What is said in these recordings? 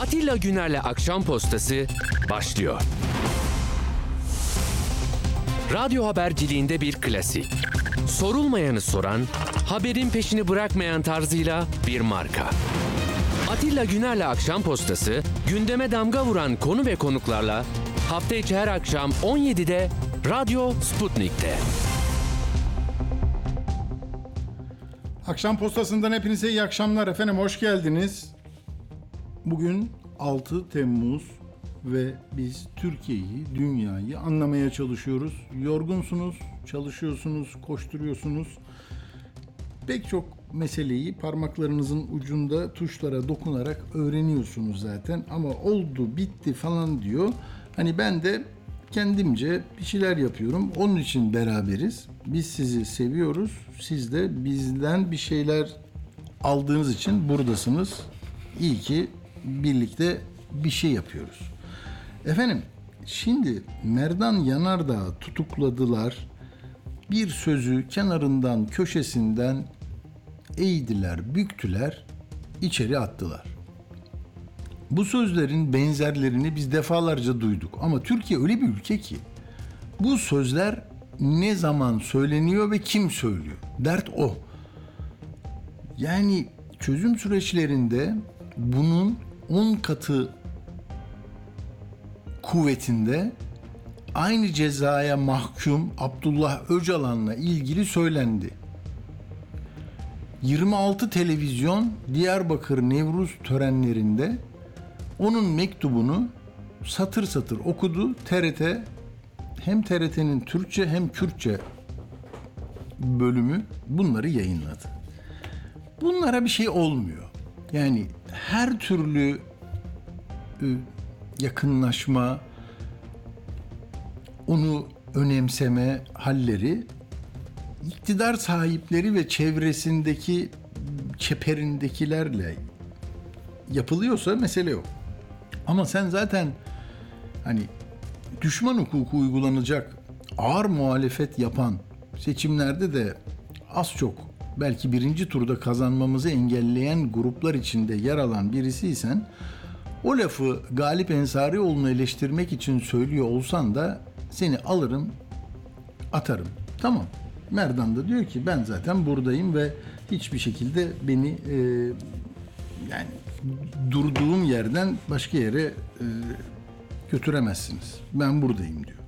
Atilla Güner'le Akşam Postası başlıyor. Radyo haberciliğinde bir klasik. Sorulmayanı soran, haberin peşini bırakmayan tarzıyla bir marka. Atilla Güner'le Akşam Postası, gündeme damga vuran konu ve konuklarla hafta içi her akşam 17'de Radyo Sputnik'te. Akşam postasından hepinize iyi akşamlar efendim hoş geldiniz. Bugün 6 Temmuz ve biz Türkiye'yi, dünyayı anlamaya çalışıyoruz. Yorgunsunuz, çalışıyorsunuz, koşturuyorsunuz. Pek çok meseleyi parmaklarınızın ucunda tuşlara dokunarak öğreniyorsunuz zaten ama oldu, bitti falan diyor. Hani ben de kendimce bir şeyler yapıyorum. Onun için beraberiz. Biz sizi seviyoruz. Siz de bizden bir şeyler aldığınız için buradasınız. İyi ki birlikte bir şey yapıyoruz. Efendim şimdi Merdan Yanardağ tutukladılar. Bir sözü kenarından köşesinden eğdiler, büktüler, içeri attılar. Bu sözlerin benzerlerini biz defalarca duyduk ama Türkiye öyle bir ülke ki bu sözler ne zaman söyleniyor ve kim söylüyor? Dert o. Yani çözüm süreçlerinde bunun 10 katı kuvvetinde aynı cezaya mahkum Abdullah Öcalan'la ilgili söylendi. 26 televizyon Diyarbakır Nevruz törenlerinde onun mektubunu satır satır okudu. TRT hem TRT'nin Türkçe hem Kürtçe bölümü bunları yayınladı. Bunlara bir şey olmuyor. Yani her türlü ı, yakınlaşma, onu önemseme halleri iktidar sahipleri ve çevresindeki çeperindekilerle yapılıyorsa mesele yok. Ama sen zaten hani düşman hukuku uygulanacak ağır muhalefet yapan seçimlerde de az çok belki birinci turda kazanmamızı engelleyen gruplar içinde yer alan birisiysen o lafı Galip Ensarioğlu'nu eleştirmek için söylüyor olsan da seni alırım atarım. Tamam. Merdan da diyor ki ben zaten buradayım ve hiçbir şekilde beni e, yani durduğum yerden başka yere e, götüremezsiniz. Ben buradayım diyor.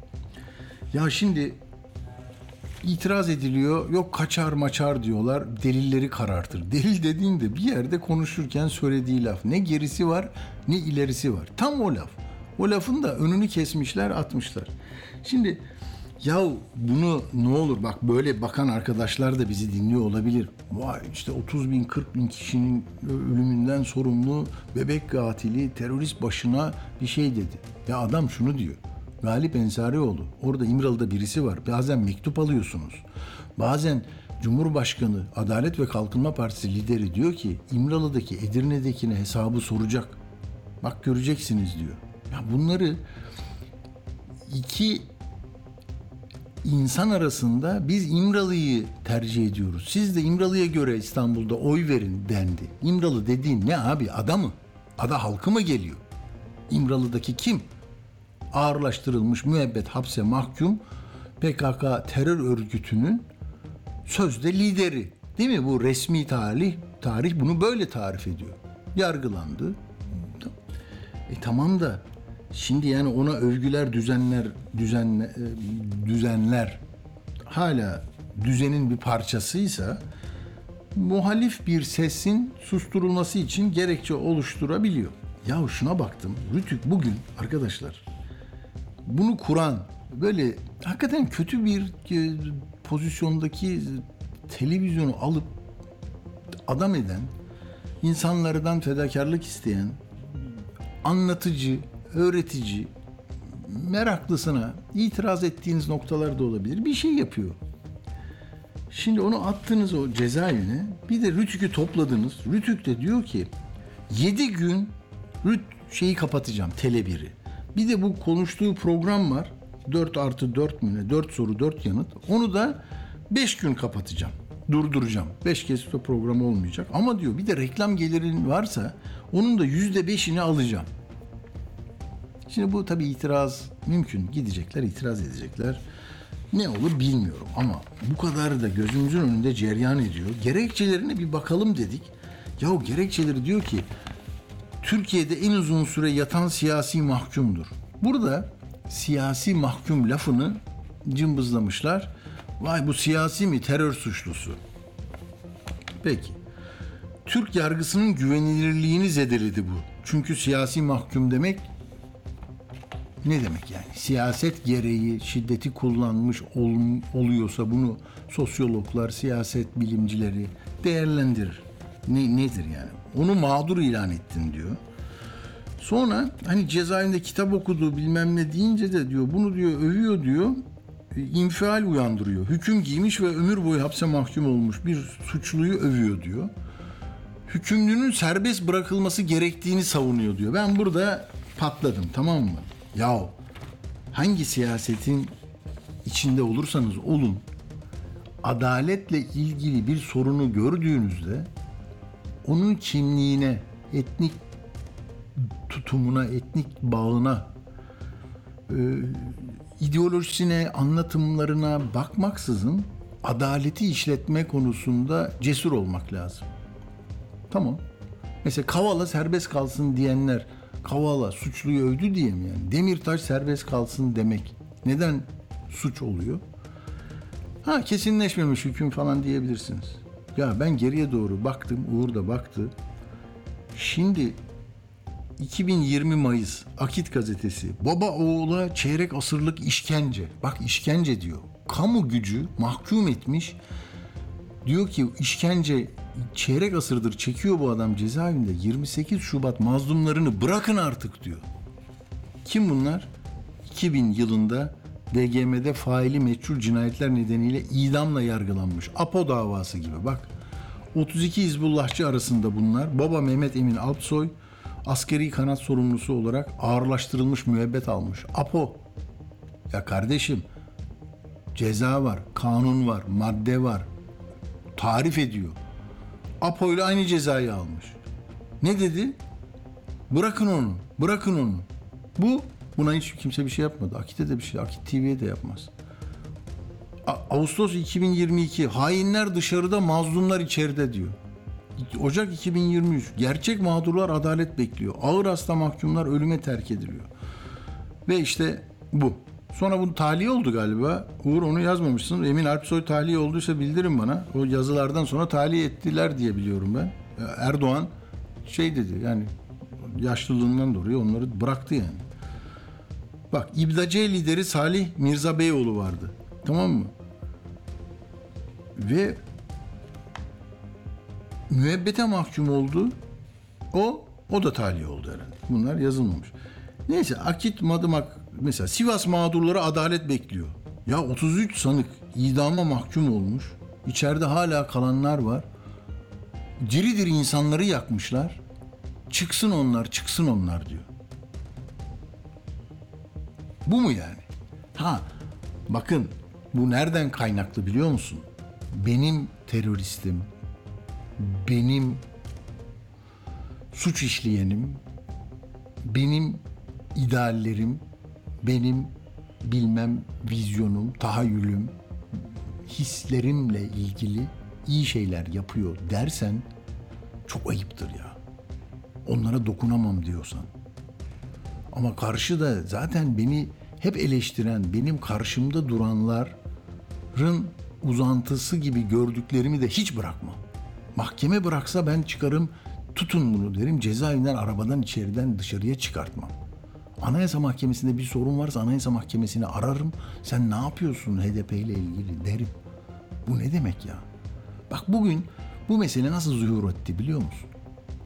Ya şimdi itiraz ediliyor. Yok kaçar maçar diyorlar. Delilleri karartır. Delil dediğinde bir yerde konuşurken söylediği laf. Ne gerisi var ne ilerisi var. Tam o laf. O lafın da önünü kesmişler atmışlar. Şimdi ya bunu ne olur bak böyle bakan arkadaşlar da bizi dinliyor olabilir. Vay işte 30 bin 40 bin kişinin ölümünden sorumlu bebek katili terörist başına bir şey dedi. Ya adam şunu diyor. Galip Ensarioğlu orada İmralı'da birisi var. Bazen mektup alıyorsunuz. Bazen Cumhurbaşkanı Adalet ve Kalkınma Partisi lideri diyor ki İmralı'daki Edirne'dekine hesabı soracak. Bak göreceksiniz diyor. Ya bunları iki insan arasında biz İmralı'yı tercih ediyoruz. Siz de İmralı'ya göre İstanbul'da oy verin dendi. İmralı dediğin ne abi? Ada mı? Ada halkı mı geliyor? İmralı'daki kim? Ağırlaştırılmış müebbet hapse mahkum PKK terör örgütünün sözde lideri. Değil mi? Bu resmi tarih, tarih bunu böyle tarif ediyor. Yargılandı. E tamam da Şimdi yani ona övgüler, düzenler, düzenle, düzenler hala düzenin bir parçasıysa muhalif bir sesin susturulması için gerekçe oluşturabiliyor. Ya şuna baktım. Rütük bugün arkadaşlar bunu kuran böyle hakikaten kötü bir e, pozisyondaki televizyonu alıp adam eden, insanlardan fedakarlık isteyen, anlatıcı, öğretici, meraklısına itiraz ettiğiniz noktalar da olabilir. Bir şey yapıyor. Şimdi onu attınız o cezaevine. Bir de Rütük'ü topladınız. Rütük de diyor ki 7 gün Rüt şeyi kapatacağım Tele 1'i. Bir de bu konuştuğu program var. 4 artı 4 mü ne? 4 soru 4 yanıt. Onu da 5 gün kapatacağım. durduracağım. Beş kesto programı olmayacak. Ama diyor bir de reklam gelirin varsa onun da yüzde beşini alacağım. Şimdi bu tabii itiraz mümkün. Gidecekler, itiraz edecekler. Ne olur bilmiyorum ama bu kadar da gözümüzün önünde ceryan ediyor. Gerekçelerine bir bakalım dedik. Ya o gerekçeleri diyor ki Türkiye'de en uzun süre yatan siyasi mahkumdur. Burada siyasi mahkum lafını cımbızlamışlar. Vay bu siyasi mi terör suçlusu. Peki. Türk yargısının güvenilirliğini zedeledi bu. Çünkü siyasi mahkum demek ne demek yani? Siyaset gereği şiddeti kullanmış ol- oluyorsa bunu sosyologlar, siyaset bilimcileri değerlendirir. Ne, nedir yani? Onu mağdur ilan ettin diyor. Sonra hani cezaevinde kitap okudu bilmem ne deyince de diyor bunu diyor övüyor diyor. infial uyandırıyor. Hüküm giymiş ve ömür boyu hapse mahkum olmuş bir suçluyu övüyor diyor. Hükümlünün serbest bırakılması gerektiğini savunuyor diyor. Ben burada patladım tamam mı? Yahu hangi siyasetin içinde olursanız olun adaletle ilgili bir sorunu gördüğünüzde onun kimliğine, etnik tutumuna, etnik bağına, e, ideolojisine, anlatımlarına bakmaksızın adaleti işletme konusunda cesur olmak lazım. Tamam. Mesela Kavala serbest kalsın diyenler Kavala suçluyu övdü diye mi yani? Demirtaş serbest kalsın demek neden suç oluyor? Ha kesinleşmemiş hüküm falan diyebilirsiniz. Ya ben geriye doğru baktım, Uğur da baktı. Şimdi 2020 Mayıs Akit gazetesi baba oğula çeyrek asırlık işkence. Bak işkence diyor. Kamu gücü mahkum etmiş. Diyor ki işkence çeyrek asırdır çekiyor bu adam cezaevinde. 28 Şubat mazlumlarını bırakın artık diyor. Kim bunlar? 2000 yılında DGM'de faili meçhul cinayetler nedeniyle idamla yargılanmış. Apo davası gibi bak. 32 Hizbullahçı arasında bunlar. Baba Mehmet Emin Alpsoy askeri kanat sorumlusu olarak ağırlaştırılmış müebbet almış. Apo. Ya kardeşim ceza var, kanun var, madde var. Tarif ediyor. Apo ile aynı cezayı almış. Ne dedi? Bırakın onu, bırakın onu. Bu, buna hiç kimse bir şey yapmadı. Akit'e de bir şey, Akit TV'ye de yapmaz. A- Ağustos 2022, hainler dışarıda, mazlumlar içeride diyor. Ocak 2023, gerçek mağdurlar adalet bekliyor. Ağır hasta mahkumlar ölüme terk ediliyor. Ve işte bu. Sonra bu tahliye oldu galiba. Uğur onu yazmamışsın. Emin Alpsoy tahliye olduysa bildirin bana. O yazılardan sonra tahliye ettiler diye biliyorum ben. Erdoğan şey dedi yani yaşlılığından dolayı onları bıraktı yani. Bak İbdace lideri Salih Mirza Beyoğlu vardı. Tamam mı? Ve müebbete mahkum oldu. O o da tahliye oldu herhalde. Bunlar yazılmamış. Neyse Akit Madımak mesela Sivas mağdurları adalet bekliyor. Ya 33 sanık idama mahkum olmuş. İçeride hala kalanlar var. Diri diri insanları yakmışlar. Çıksın onlar, çıksın onlar diyor. Bu mu yani? Ha, bakın bu nereden kaynaklı biliyor musun? Benim teröristim, benim suç işleyenim, benim ideallerim, benim bilmem vizyonum, tahayyülüm, hislerimle ilgili iyi şeyler yapıyor dersen çok ayıptır ya. Onlara dokunamam diyorsan. Ama karşıda zaten beni hep eleştiren, benim karşımda duranların uzantısı gibi gördüklerimi de hiç bırakmam. Mahkeme bıraksa ben çıkarım, tutun bunu derim, cezaevinden, arabadan, içeriden dışarıya çıkartmam. Anayasa Mahkemesi'nde bir sorun varsa Anayasa Mahkemesi'ni ararım. Sen ne yapıyorsun HDP ile ilgili derim. Bu ne demek ya? Bak bugün bu mesele nasıl zuhur etti biliyor musun?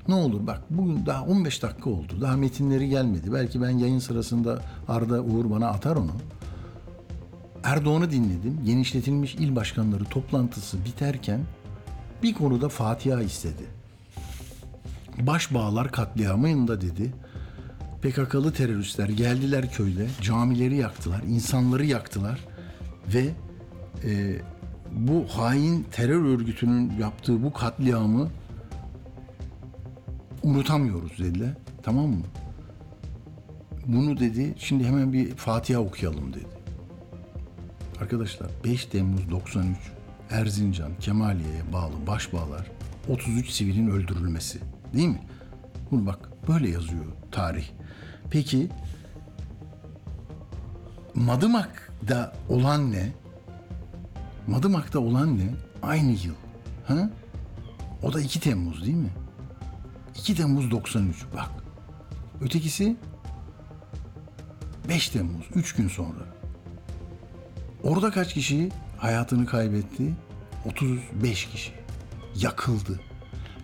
Ne olur bak bugün daha 15 dakika oldu. Daha metinleri gelmedi. Belki ben yayın sırasında Arda Uğur bana atar onu. Erdoğan'ı dinledim. Genişletilmiş il başkanları toplantısı biterken bir konuda Fatiha istedi. Başbağlar katliamında dedi. PKK'lı teröristler geldiler köyde, camileri yaktılar, insanları yaktılar ve e, bu hain terör örgütünün yaptığı bu katliamı unutamıyoruz dediler. Tamam mı? Bunu dedi. Şimdi hemen bir Fatiha okuyalım dedi. Arkadaşlar 5 Temmuz 93 Erzincan Kemaliye'ye bağlı başbağlar 33 sivilin öldürülmesi. Değil mi? Bunu bak böyle yazıyor tarih. Peki Madımak'ta olan ne? Madımak'ta olan ne? Aynı yıl. Ha? O da 2 Temmuz değil mi? 2 Temmuz 93 bak. Ötekisi 5 Temmuz 3 gün sonra. Orada kaç kişi hayatını kaybetti? 35 kişi. Yakıldı.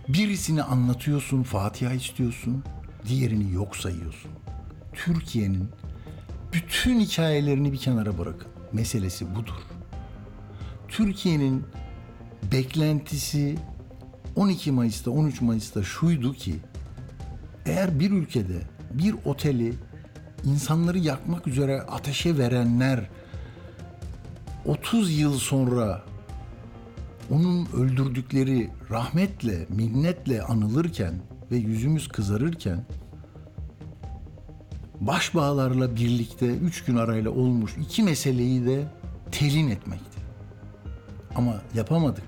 Birisini anlatıyorsun, Fatiha istiyorsun, diğerini yok sayıyorsun. Türkiye'nin bütün hikayelerini bir kenara bırakın. Meselesi budur. Türkiye'nin beklentisi 12 Mayıs'ta 13 Mayıs'ta şuydu ki eğer bir ülkede bir oteli insanları yakmak üzere ateşe verenler 30 yıl sonra onun öldürdükleri rahmetle, minnetle anılırken ve yüzümüz kızarırken başbağlarla birlikte üç gün arayla olmuş iki meseleyi de telin etmekti. Ama yapamadık.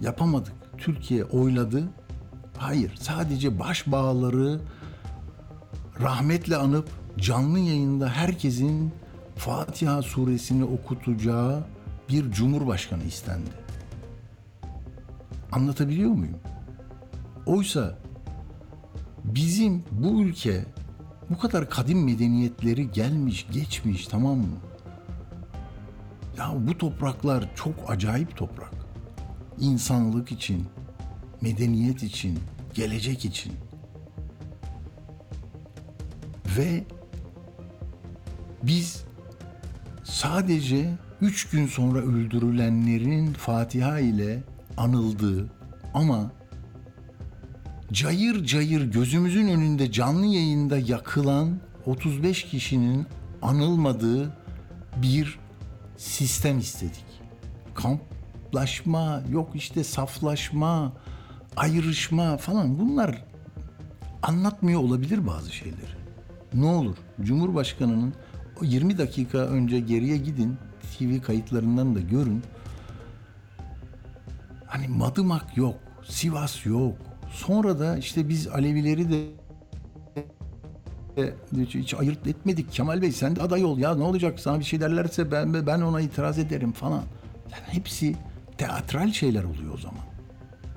Yapamadık. Türkiye oyladı. Hayır, sadece başbağları rahmetle anıp canlı yayında herkesin Fatiha suresini okutacağı bir cumhurbaşkanı istendi. Anlatabiliyor muyum? Oysa bizim bu ülke bu kadar kadim medeniyetleri gelmiş geçmiş tamam mı? Ya bu topraklar çok acayip toprak. İnsanlık için, medeniyet için, gelecek için. Ve biz sadece üç gün sonra öldürülenlerin Fatiha ile anıldığı ama cayır cayır gözümüzün önünde canlı yayında yakılan 35 kişinin anılmadığı bir sistem istedik. Kamplaşma, yok işte saflaşma, ayrışma falan bunlar anlatmıyor olabilir bazı şeyleri. Ne olur Cumhurbaşkanının o 20 dakika önce geriye gidin TV kayıtlarından da görün. Hani Madımak yok, Sivas yok. Sonra da işte biz Alevileri de hiç ayırt etmedik. Kemal Bey sen de aday ol ya ne olacak sana bir şey derlerse ben ben ona itiraz ederim falan. Yani hepsi teatral şeyler oluyor o zaman.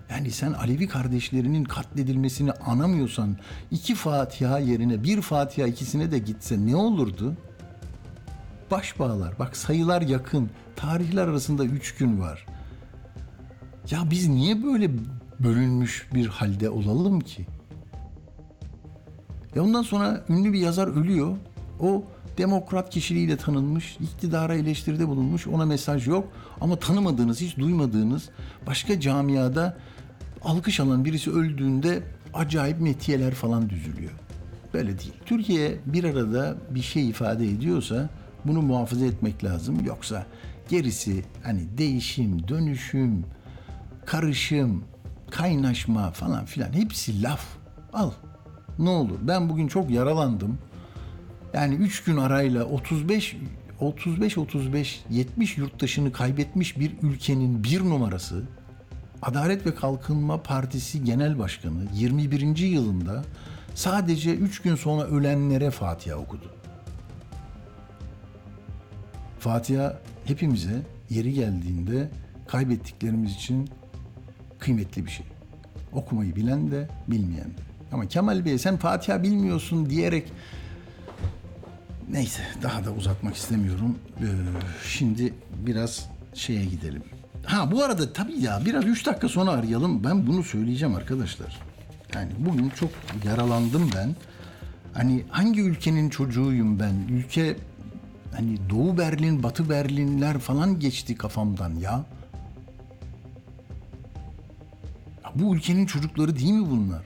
Yani sen Alevi kardeşlerinin katledilmesini anamıyorsan iki Fatiha yerine bir Fatiha ikisine de gitse ne olurdu? Başbağlar. Bak sayılar yakın. Tarihler arasında üç gün var. Ya biz niye böyle bölünmüş bir halde olalım ki? E ondan sonra ünlü bir yazar ölüyor. O demokrat kişiliğiyle tanınmış, iktidara eleştiride bulunmuş, ona mesaj yok. Ama tanımadığınız, hiç duymadığınız başka camiada alkış alan birisi öldüğünde acayip metiyeler falan düzülüyor. Böyle değil. Türkiye bir arada bir şey ifade ediyorsa bunu muhafaza etmek lazım. Yoksa gerisi hani değişim, dönüşüm, karışım, kaynaşma falan filan hepsi laf. Al. Ne olur. Ben bugün çok yaralandım. Yani üç gün arayla 35 35 35 70 yurttaşını kaybetmiş bir ülkenin bir numarası Adalet ve Kalkınma Partisi Genel Başkanı 21. yılında sadece 3 gün sonra ölenlere Fatiha okudu. Fatiha hepimize yeri geldiğinde kaybettiklerimiz için kıymetli bir şey. Okumayı bilen de bilmeyen de. Ama Kemal Bey sen Fatiha bilmiyorsun diyerek neyse daha da uzatmak istemiyorum. Ee, şimdi biraz şeye gidelim. Ha bu arada tabii ya biraz üç dakika sonra arayalım. Ben bunu söyleyeceğim arkadaşlar. Yani bugün çok yaralandım ben. Hani hangi ülkenin çocuğuyum ben? Ülke hani Doğu Berlin, Batı Berlinler falan geçti kafamdan ya. ya bu ülkenin çocukları değil mi bunlar?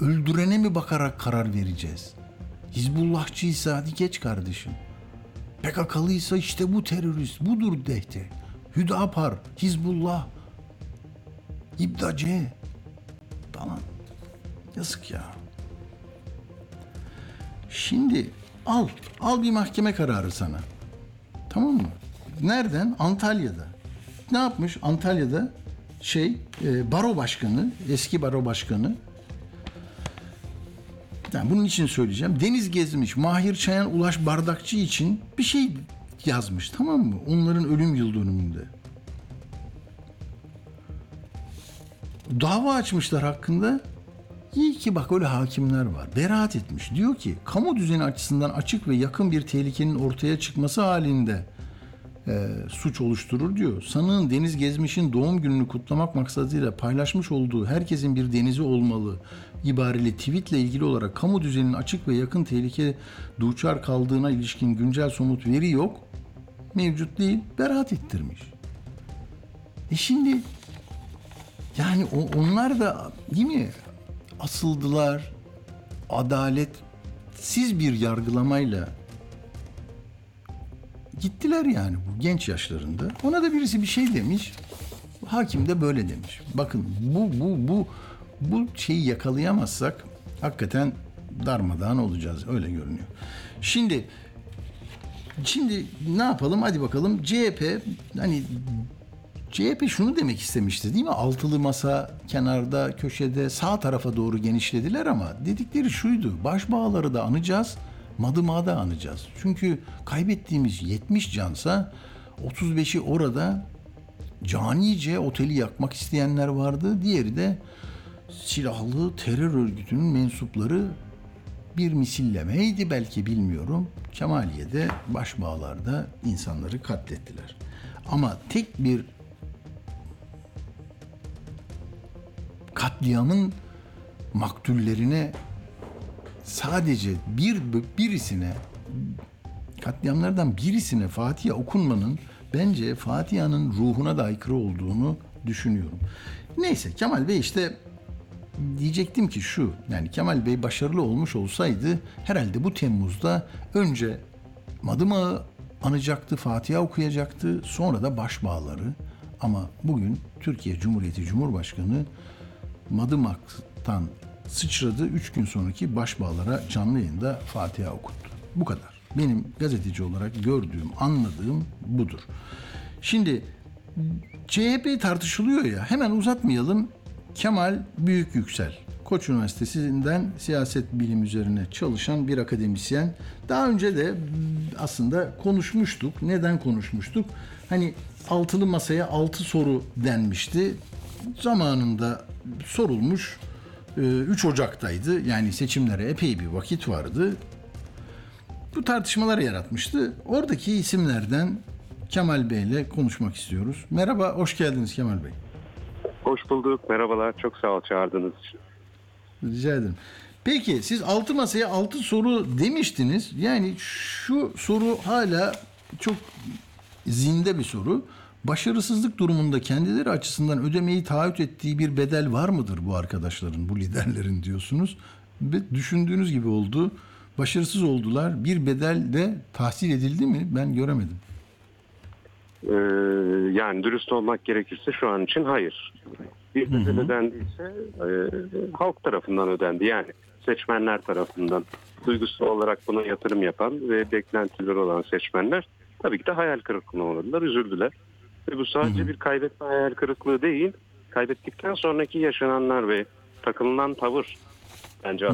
Öldürene mi bakarak karar vereceğiz? Hizbullahçıysa hadi geç kardeşim. PKK'lıysa işte bu terörist, budur dehte. Hüdapar, Hizbullah, İbdace falan. Yazık ya. Şimdi al, al bir mahkeme kararı sana. Tamam mı? Nereden? Antalya'da. Ne yapmış? Antalya'da şey, e, baro başkanı, eski baro başkanı yani bunun için söyleyeceğim. Deniz gezmiş Mahir Çayan Ulaş Bardakçı için bir şey yazmış tamam mı? Onların ölüm yıl dönümünde. Dava açmışlar hakkında. İyi ki bak öyle hakimler var. Beraat etmiş. Diyor ki kamu düzeni açısından açık ve yakın bir tehlikenin ortaya çıkması halinde e, suç oluşturur diyor. Sanığın Deniz Gezmiş'in doğum gününü kutlamak maksadıyla paylaşmış olduğu herkesin bir denizi olmalı ibareli tweetle ilgili olarak kamu düzeninin açık ve yakın tehlike duçar kaldığına ilişkin güncel somut veri yok. Mevcut değil. Beraat ettirmiş. E şimdi yani o, onlar da değil mi asıldılar adaletsiz bir yargılamayla gittiler yani bu genç yaşlarında. Ona da birisi bir şey demiş. Hakim de böyle demiş. Bakın bu bu bu bu şeyi yakalayamazsak hakikaten darmadağın olacağız. Öyle görünüyor. Şimdi şimdi ne yapalım? Hadi bakalım. CHP hani CHP şunu demek istemişti değil mi? Altılı masa kenarda, köşede, sağ tarafa doğru genişlediler ama dedikleri şuydu. Başbağları da anacağız, Madımağı da anacağız. Çünkü kaybettiğimiz 70 cansa 35'i orada canice oteli yakmak isteyenler vardı. Diğeri de silahlı terör örgütünün mensupları bir misillemeydi belki bilmiyorum. Kemaliye'de başbağlarda insanları katlettiler. Ama tek bir katliamın maktullerine sadece bir birisine katliamlardan birisine Fatiha okunmanın bence Fatiha'nın ruhuna da aykırı olduğunu düşünüyorum. Neyse Kemal Bey işte diyecektim ki şu yani Kemal Bey başarılı olmuş olsaydı herhalde bu Temmuz'da önce Madımağı anacaktı, Fatiha okuyacaktı, sonra da başbağları. Ama bugün Türkiye Cumhuriyeti Cumhurbaşkanı Madımak'tan sıçradı. Üç gün sonraki başbağlara canlı yayında Fatiha okuttu. Bu kadar. Benim gazeteci olarak gördüğüm, anladığım budur. Şimdi CHP tartışılıyor ya hemen uzatmayalım. Kemal Büyük Yüksel. Koç Üniversitesi'nden siyaset bilim üzerine çalışan bir akademisyen. Daha önce de aslında konuşmuştuk. Neden konuşmuştuk? Hani altılı masaya altı soru denmişti. Zamanında sorulmuş. 3 Ocak'taydı. Yani seçimlere epey bir vakit vardı. Bu tartışmalar yaratmıştı. Oradaki isimlerden Kemal Bey ile konuşmak istiyoruz. Merhaba, hoş geldiniz Kemal Bey. Hoş bulduk. Merhabalar. Çok sağ ol çağırdığınız için. Rica ederim. Peki siz altı masaya altı soru demiştiniz. Yani şu soru hala çok zinde bir soru. Başarısızlık durumunda kendileri açısından ödemeyi taahhüt ettiği bir bedel var mıdır bu arkadaşların, bu liderlerin diyorsunuz. Ve düşündüğünüz gibi oldu. Başarısız oldular. Bir bedel de tahsil edildi mi? Ben göremedim. Ee, yani dürüst olmak gerekirse şu an için hayır. Bir bedel ödendiyse e, halk tarafından ödendi. Yani seçmenler tarafından duygusal olarak buna yatırım yapan ve beklentileri olan seçmenler tabii ki de hayal kırıklığına uğradılar, üzüldüler. Ve bu sadece bir kaybetme hayal kırıklığı değil, kaybettikten sonraki yaşananlar ve takılınan tavır bence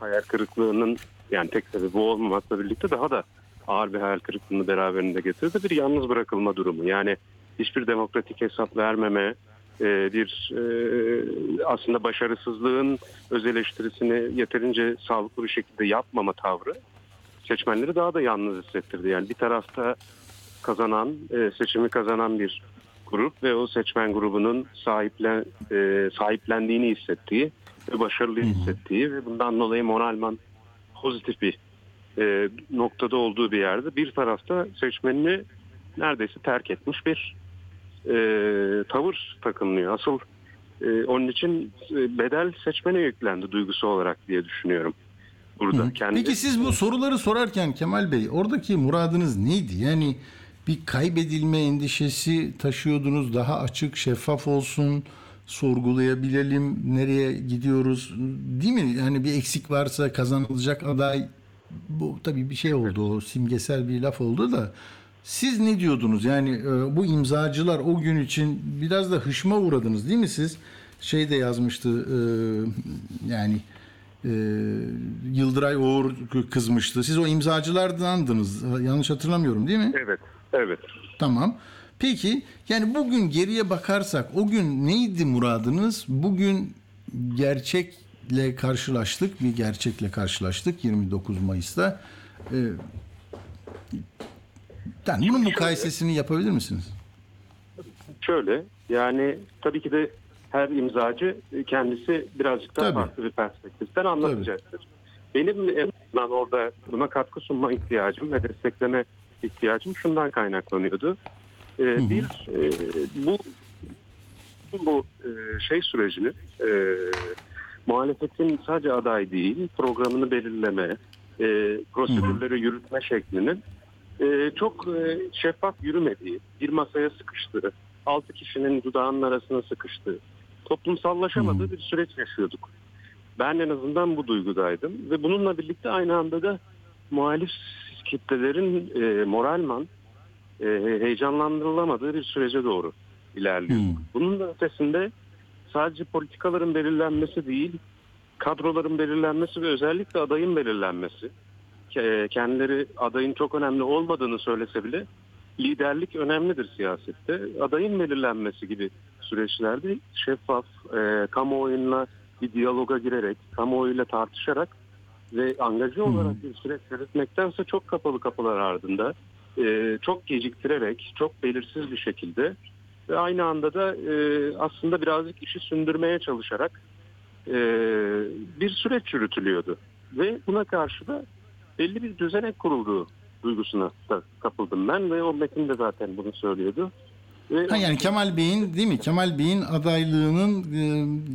hayal kırıklığının yani tek sebebi olmamakla birlikte daha da ağır bir hayal kırıklığını beraberinde getirdi. Bir yalnız bırakılma durumu. Yani hiçbir demokratik hesap vermeme, e, bir e, aslında başarısızlığın öz eleştirisini yeterince sağlıklı bir şekilde yapmama tavrı seçmenleri daha da yalnız hissettirdi. Yani bir tarafta kazanan, e, seçimi kazanan bir grup ve o seçmen grubunun sahiplen, sahiplendiğini hissettiği ve başarılı hissettiği ve bundan dolayı moralman pozitif bir e, noktada olduğu bir yerde bir tarafta seçmenini neredeyse terk etmiş bir e, tavır takınıyor. Asıl e, onun için bedel seçmene yüklendi duygusu olarak diye düşünüyorum. burada. Kendi, Peki siz bu soruları sorarken Kemal Bey oradaki muradınız neydi? Yani bir kaybedilme endişesi taşıyordunuz daha açık şeffaf olsun sorgulayabilelim nereye gidiyoruz değil mi? Yani bir eksik varsa kazanılacak aday bu tabii bir şey oldu o simgesel bir laf oldu da siz ne diyordunuz? Yani e, bu imzacılar o gün için biraz da hışma uğradınız değil mi siz? Şey de yazmıştı e, yani e, Yıldıray Oğur kızmıştı. Siz o imzacılardandınız. Yanlış hatırlamıyorum değil mi? Evet, evet. Tamam. Peki yani bugün geriye bakarsak o gün neydi muradınız? Bugün gerçekle karşılaştık. Bir gerçekle karşılaştık 29 Mayıs'ta. Ee, yani bunun mukayesesini yapabilir misiniz? Şöyle yani tabii ki de her imzacı kendisi birazcık daha Tabii. farklı bir perspektiften anlatacaktır. Benim en azından orada buna katkı sunma ihtiyacım ve destekleme ihtiyacım şundan kaynaklanıyordu. Ee, bir e, bu bu e, şey sürecini e, muhalefetin sadece aday değil programını belirleme, e, prosedürleri yürütme şeklinin e, çok e, şeffaf yürümediği, bir masaya sıkıştığı, altı kişinin dudağının arasına sıkıştığı, toplumsallaşamadığı bir süreç yaşıyorduk. Ben en azından bu duygudaydım ve bununla birlikte aynı anda da muhalif kitlelerin e, moralman e, heyecanlandırılamadığı bir sürece doğru ilerliyor. Hmm. Bunun da ötesinde sadece politikaların belirlenmesi değil, kadroların belirlenmesi ve özellikle adayın belirlenmesi. Ke- Kendileri adayın çok önemli olmadığını söylese bile liderlik önemlidir siyasette. Adayın belirlenmesi gibi süreçlerde şeffaf, e, kamuoyuyla bir diyaloga girerek, kamuoyuyla tartışarak ve angaje olarak bir süreç yürütmektense çok kapalı kapılar ardında, e, çok geciktirerek, çok belirsiz bir şekilde ve aynı anda da e, aslında birazcık işi sündürmeye çalışarak e, bir süreç yürütülüyordu. Ve buna karşı da belli bir düzenek kurulduğu duygusuna da kapıldım ben ve o metin de zaten bunu söylüyordu. Ve Ha yani Kemal Bey'in değil mi? Kemal Bey'in adaylığının e,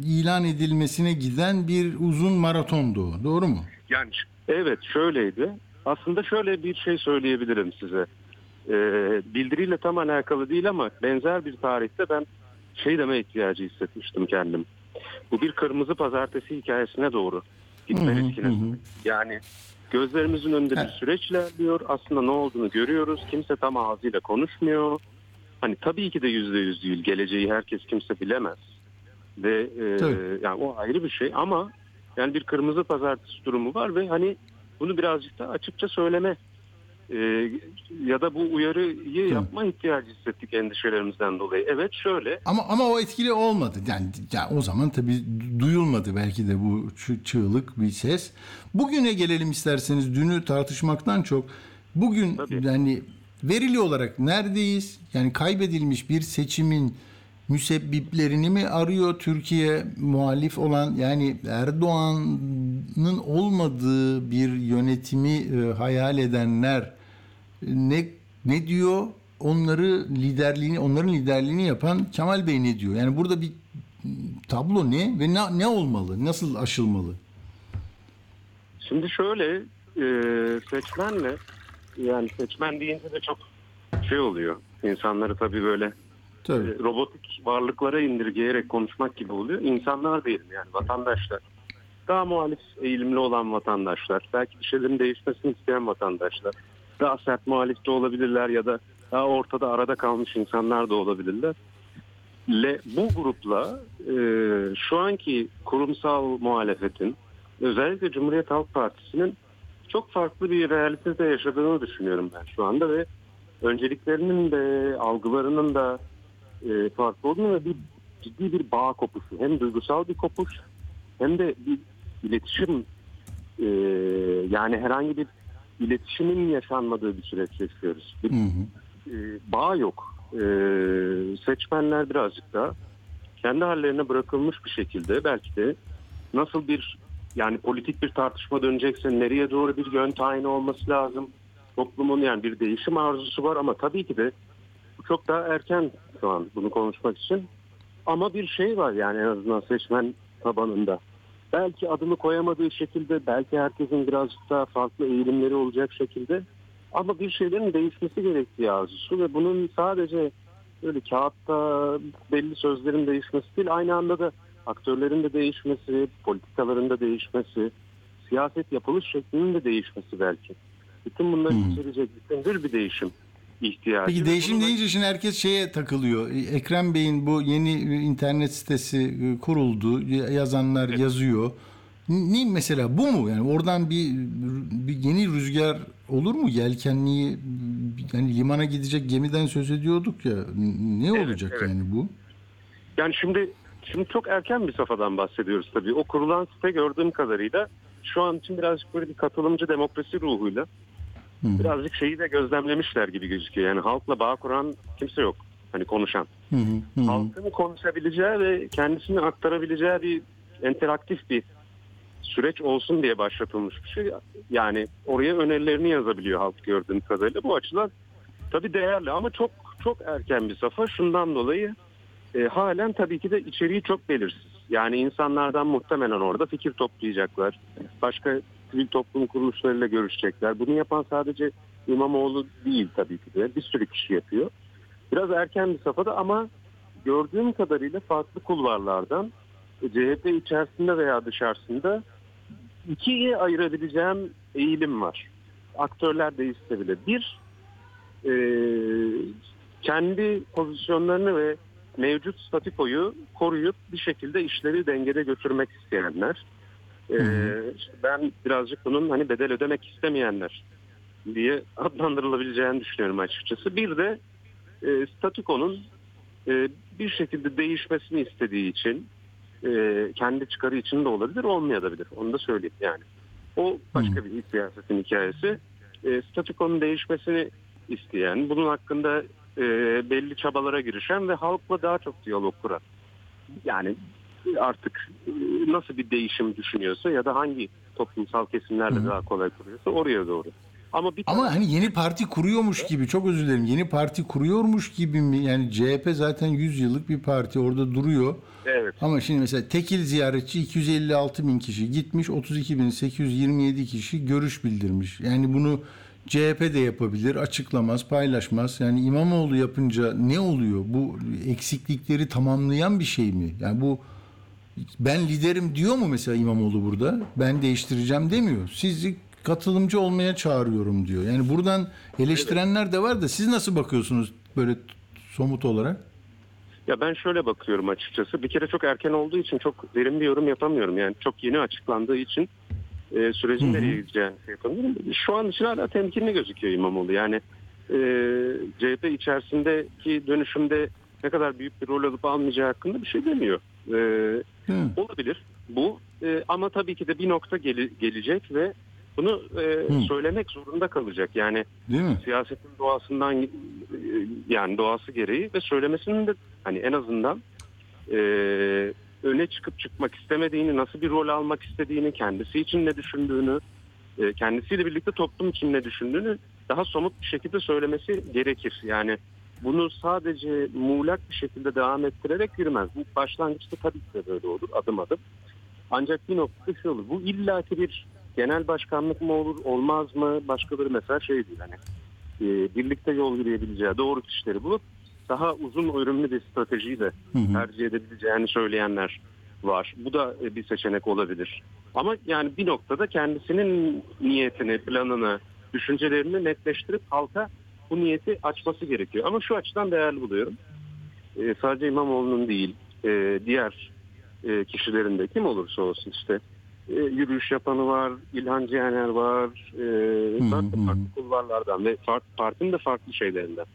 ilan edilmesine giden bir uzun maratondu. Doğru mu? Yani evet şöyleydi. Aslında şöyle bir şey söyleyebilirim size. Ee, bildiriyle tam alakalı değil ama benzer bir tarihte ben şey deme ihtiyacı hissetmiştim kendim. Bu bir kırmızı pazartesi hikayesine doğru gitme riskine. Yani gözlerimizin önünde bir süreç ilerliyor. Aslında ne olduğunu görüyoruz. Kimse tam ağzıyla konuşmuyor. Hani tabii ki de yüzde yüz değil. Geleceği herkes kimse bilemez. Ve e, Tabii. yani o ayrı bir şey ama yani bir kırmızı pazartesi durumu var ve hani bunu birazcık da açıkça söyleme e, ya da bu uyarıyı yapma ihtiyacı hissettik endişelerimizden dolayı. Evet şöyle Ama ama o etkili olmadı. Yani ya o zaman tabii duyulmadı belki de bu çı- çığlık bir ses. Bugüne gelelim isterseniz. Dünü tartışmaktan çok bugün Tabii. yani verili olarak neredeyiz? Yani kaybedilmiş bir seçimin müsebbiplerini mi arıyor Türkiye muhalif olan yani Erdoğan'ın olmadığı bir yönetimi e, hayal edenler ne ne diyor? Onları liderliğini onların liderliğini yapan Kemal Bey ne diyor? Yani burada bir tablo ne ve ne, ne olmalı? Nasıl aşılmalı? Şimdi şöyle e, seçmenle yani seçmen deyince de çok şey oluyor. İnsanları tabii böyle Tabii. e, robotik varlıklara indirgeyerek konuşmak gibi oluyor. İnsanlar diyelim yani vatandaşlar. Daha muhalif eğilimli olan vatandaşlar. Belki bir şeylerin değişmesini isteyen vatandaşlar. Daha sert muhalif de olabilirler ya da daha ortada arada kalmış insanlar da olabilirler. Le, bu grupla e, şu anki kurumsal muhalefetin özellikle Cumhuriyet Halk Partisi'nin çok farklı bir realitede yaşadığını düşünüyorum ben şu anda ve önceliklerinin de algılarının da e, farklı olduğunu ve bir ciddi bir bağ kopuşu hem duygusal bir kopuş hem de bir iletişim e, yani herhangi bir iletişimin yaşanmadığı bir süreç yaşıyoruz. Bir Hı hı. e, bağ yok. E, seçmenler birazcık da kendi hallerine bırakılmış bir şekilde belki de nasıl bir yani politik bir tartışma dönecekse nereye doğru bir yön tayini olması lazım. Toplumun yani bir değişim arzusu var ama tabii ki de çok daha erken şu an bunu konuşmak için. Ama bir şey var yani en azından seçmen tabanında. belki adını koyamadığı şekilde, belki herkesin birazcık daha farklı eğilimleri olacak şekilde ama bir şeylerin değişmesi gerektiği arzusu ve bunun sadece böyle kağıtta belli sözlerin değişmesi değil, aynı anda da aktörlerin de değişmesi, politikaların da değişmesi, siyaset yapılış şeklinin de değişmesi belki. Bütün bunları içerecek bütündür bir değişim ihtiyacı. Peki değişim bunun- deyince şimdi herkes şeye takılıyor. E, Ekrem Bey'in bu yeni internet sitesi e, kuruldu. Yazanlar yazıyor. Ne mesela bu mu? Yani oradan bir, bir yeni rüzgar olur mu? Yelkenliği yani limana gidecek gemiden söz ediyorduk ya. Ne Evet, olacak evet. yani bu? Yani şimdi şimdi çok erken bir safhadan bahsediyoruz tabii. O kurulan site gördüğüm kadarıyla şu an için birazcık böyle bir katılımcı demokrasi ruhuyla birazcık şeyi de gözlemlemişler gibi gözüküyor. Yani halkla bağ kuran kimse yok. Hani konuşan. Hı hı, hı hı. Halkın konuşabileceği ve kendisini aktarabileceği bir interaktif bir süreç olsun diye başlatılmış bir şey. Yani oraya önerilerini yazabiliyor halk gördüğüm kadarıyla. Bu açıdan tabii değerli ama çok çok erken bir safha. Şundan dolayı e, halen tabii ki de içeriği çok belirsiz. Yani insanlardan muhtemelen orada fikir toplayacaklar. Başka sivil toplum kuruluşlarıyla görüşecekler. Bunu yapan sadece İmamoğlu değil tabii ki de. Bir sürü kişi yapıyor. Biraz erken bir safhada ama gördüğüm kadarıyla farklı kulvarlardan CHP içerisinde veya dışarısında ikiye ayırabileceğim eğilim var. Aktörler değişse bile. Bir, e, kendi pozisyonlarını ve mevcut statikoyu koruyup bir şekilde işleri dengede götürmek isteyenler. E, işte ben birazcık bunun hani bedel ödemek istemeyenler diye adlandırılabileceğini düşünüyorum açıkçası. Bir de e, statikonun e, bir şekilde değişmesini istediği için e, kendi çıkarı için de olabilir olmayabilir. Onu da söyleyeyim yani. O başka bir iç siyasetin hikayesi. E, statikonun değişmesini isteyen, bunun hakkında e, belli çabalara girişen ve halkla daha çok diyalog kuran. Yani artık e, nasıl bir değişim düşünüyorsa ya da hangi toplumsal kesimlerle daha kolay kuruyorsa oraya doğru. Ama bir Ama hani yeni parti kuruyormuş gibi çok özür dilerim. Yeni parti kuruyormuş gibi mi? Yani CHP zaten 100 yıllık bir parti orada duruyor. evet. Ama şimdi mesela tekil ziyaretçi 256 bin kişi gitmiş 32 bin 827 kişi görüş bildirmiş. Yani bunu CHP de yapabilir açıklamaz paylaşmaz. Yani İmamoğlu yapınca ne oluyor? Bu eksiklikleri tamamlayan bir şey mi? Yani bu ben liderim diyor mu mesela İmamoğlu burada? Ben değiştireceğim demiyor. Sizi katılımcı olmaya çağırıyorum diyor. Yani buradan eleştirenler de var da siz nasıl bakıyorsunuz böyle somut olarak? Ya ben şöyle bakıyorum açıkçası. Bir kere çok erken olduğu için çok derin bir yorum yapamıyorum. Yani çok yeni açıklandığı için e, sürecin nereye gideceğini şey yapamıyorum. Şu an için hala temkinli gözüküyor İmamoğlu. Yani e, CHP içerisindeki dönüşümde ne kadar büyük bir rol alıp almayacağı hakkında bir şey demiyor. E, Hı. olabilir bu E, ama tabii ki de bir nokta gele- gelecek ve bunu e, Hı. söylemek zorunda kalacak. Yani Değil mi? siyasetin doğasından e, yani doğası gereği ve söylemesinin de hani en azından e, öne çıkıp çıkmak istemediğini, nasıl bir rol almak istediğini, kendisi için ne düşündüğünü, e, kendisiyle birlikte toplum için ne düşündüğünü daha somut bir şekilde söylemesi gerekir. Yani bunu sadece muğlak bir şekilde devam ettirerek yürümez. Bu başlangıçta tabii ki de böyle olur adım adım. Ancak bir noktada şey olur. Bu illaki bir genel başkanlık mı olur, olmaz mı? Başkaları mesela şey değil hani e, birlikte yol yürüyebileceği doğru kişileri bulup daha uzun örümlü bir stratejiyi de tercih edebileceğini söyleyenler var. Bu da e, bir seçenek olabilir. Ama yani bir noktada kendisinin niyetini, planını, düşüncelerini netleştirip halka bu niyeti açması gerekiyor. Ama şu açıdan değerli buluyorum. E, sadece İmamoğlu'nun değil, e, diğer e, kişilerin de kim olursa olsun işte e, yürüyüş yapanı var, İlhan Cihaner var, e, farklı farklı kulvarlardan ve farklı, partinin de farklı şeylerinden,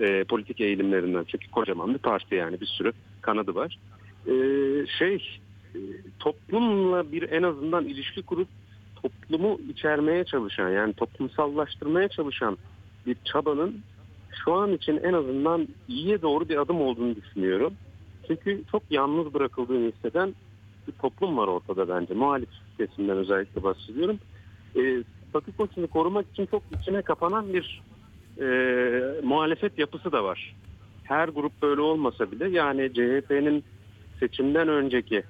e, politik eğilimlerinden. Çünkü kocaman bir parti yani bir sürü kanadı var. E, şey, e, toplumla bir en azından ilişki kurup toplumu içermeye çalışan yani toplumsallaştırmaya çalışan bir çabanın şu an için en azından iyiye doğru bir adım olduğunu düşünüyorum. Çünkü çok yalnız bırakıldığını hisseden bir toplum var ortada bence. Muhalif kesimden özellikle bahsediyorum. E, statükosunu korumak için çok içine kapanan bir e, muhalefet yapısı da var. Her grup böyle olmasa bile yani CHP'nin seçimden önceki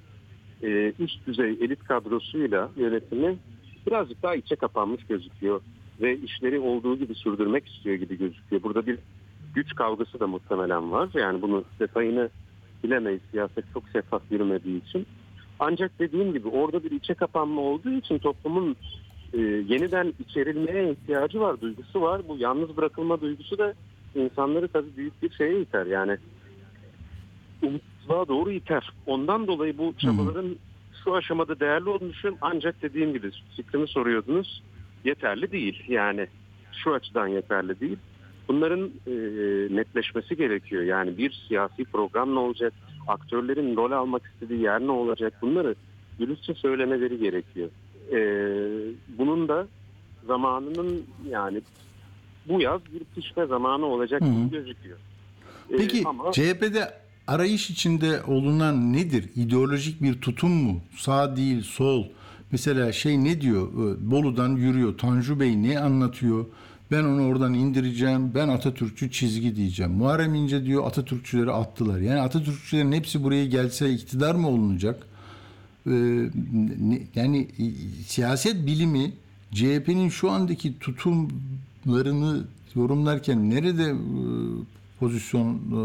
e, üst düzey elit kadrosuyla yönetimi birazcık daha içe kapanmış gözüküyor ve işleri olduğu gibi sürdürmek istiyor gibi gözüküyor. Burada bir güç kavgası da muhtemelen var. Yani bunu detayını bilemeyiz. Siyaset çok şeffaf yürümediği için. Ancak dediğim gibi orada bir içe kapanma olduğu için toplumun e, yeniden içerilmeye ihtiyacı var, duygusu var. Bu yalnız bırakılma duygusu da insanları tabii büyük bir şeye iter. Yani umutsuzluğa doğru iter. Ondan dolayı bu çabaların şu aşamada değerli olduğunu düşünüyorum. Ancak dediğim gibi fikrimi soruyordunuz. Yeterli değil. Yani şu açıdan yeterli değil. Bunların e, netleşmesi gerekiyor. Yani bir siyasi program ne olacak? Aktörlerin rol almak istediği yer ne olacak? Bunları dürüstçe söylemeleri gerekiyor. E, bunun da zamanının yani bu yaz bir pişme zamanı olacak gibi gözüküyor. E, Peki ama- CHP'de arayış içinde olunan nedir? İdeolojik bir tutum mu? Sağ değil, sol. Mesela şey ne diyor? Ee, Bolu'dan yürüyor. Tanju Bey ne anlatıyor? Ben onu oradan indireceğim. Ben Atatürkçü çizgi diyeceğim. Muharrem İnce diyor Atatürkçüleri attılar. Yani Atatürkçülerin hepsi buraya gelse iktidar mı olunacak? Ee, yani e, siyaset bilimi CHP'nin şu andaki tutumlarını yorumlarken nerede e, pozisyon e,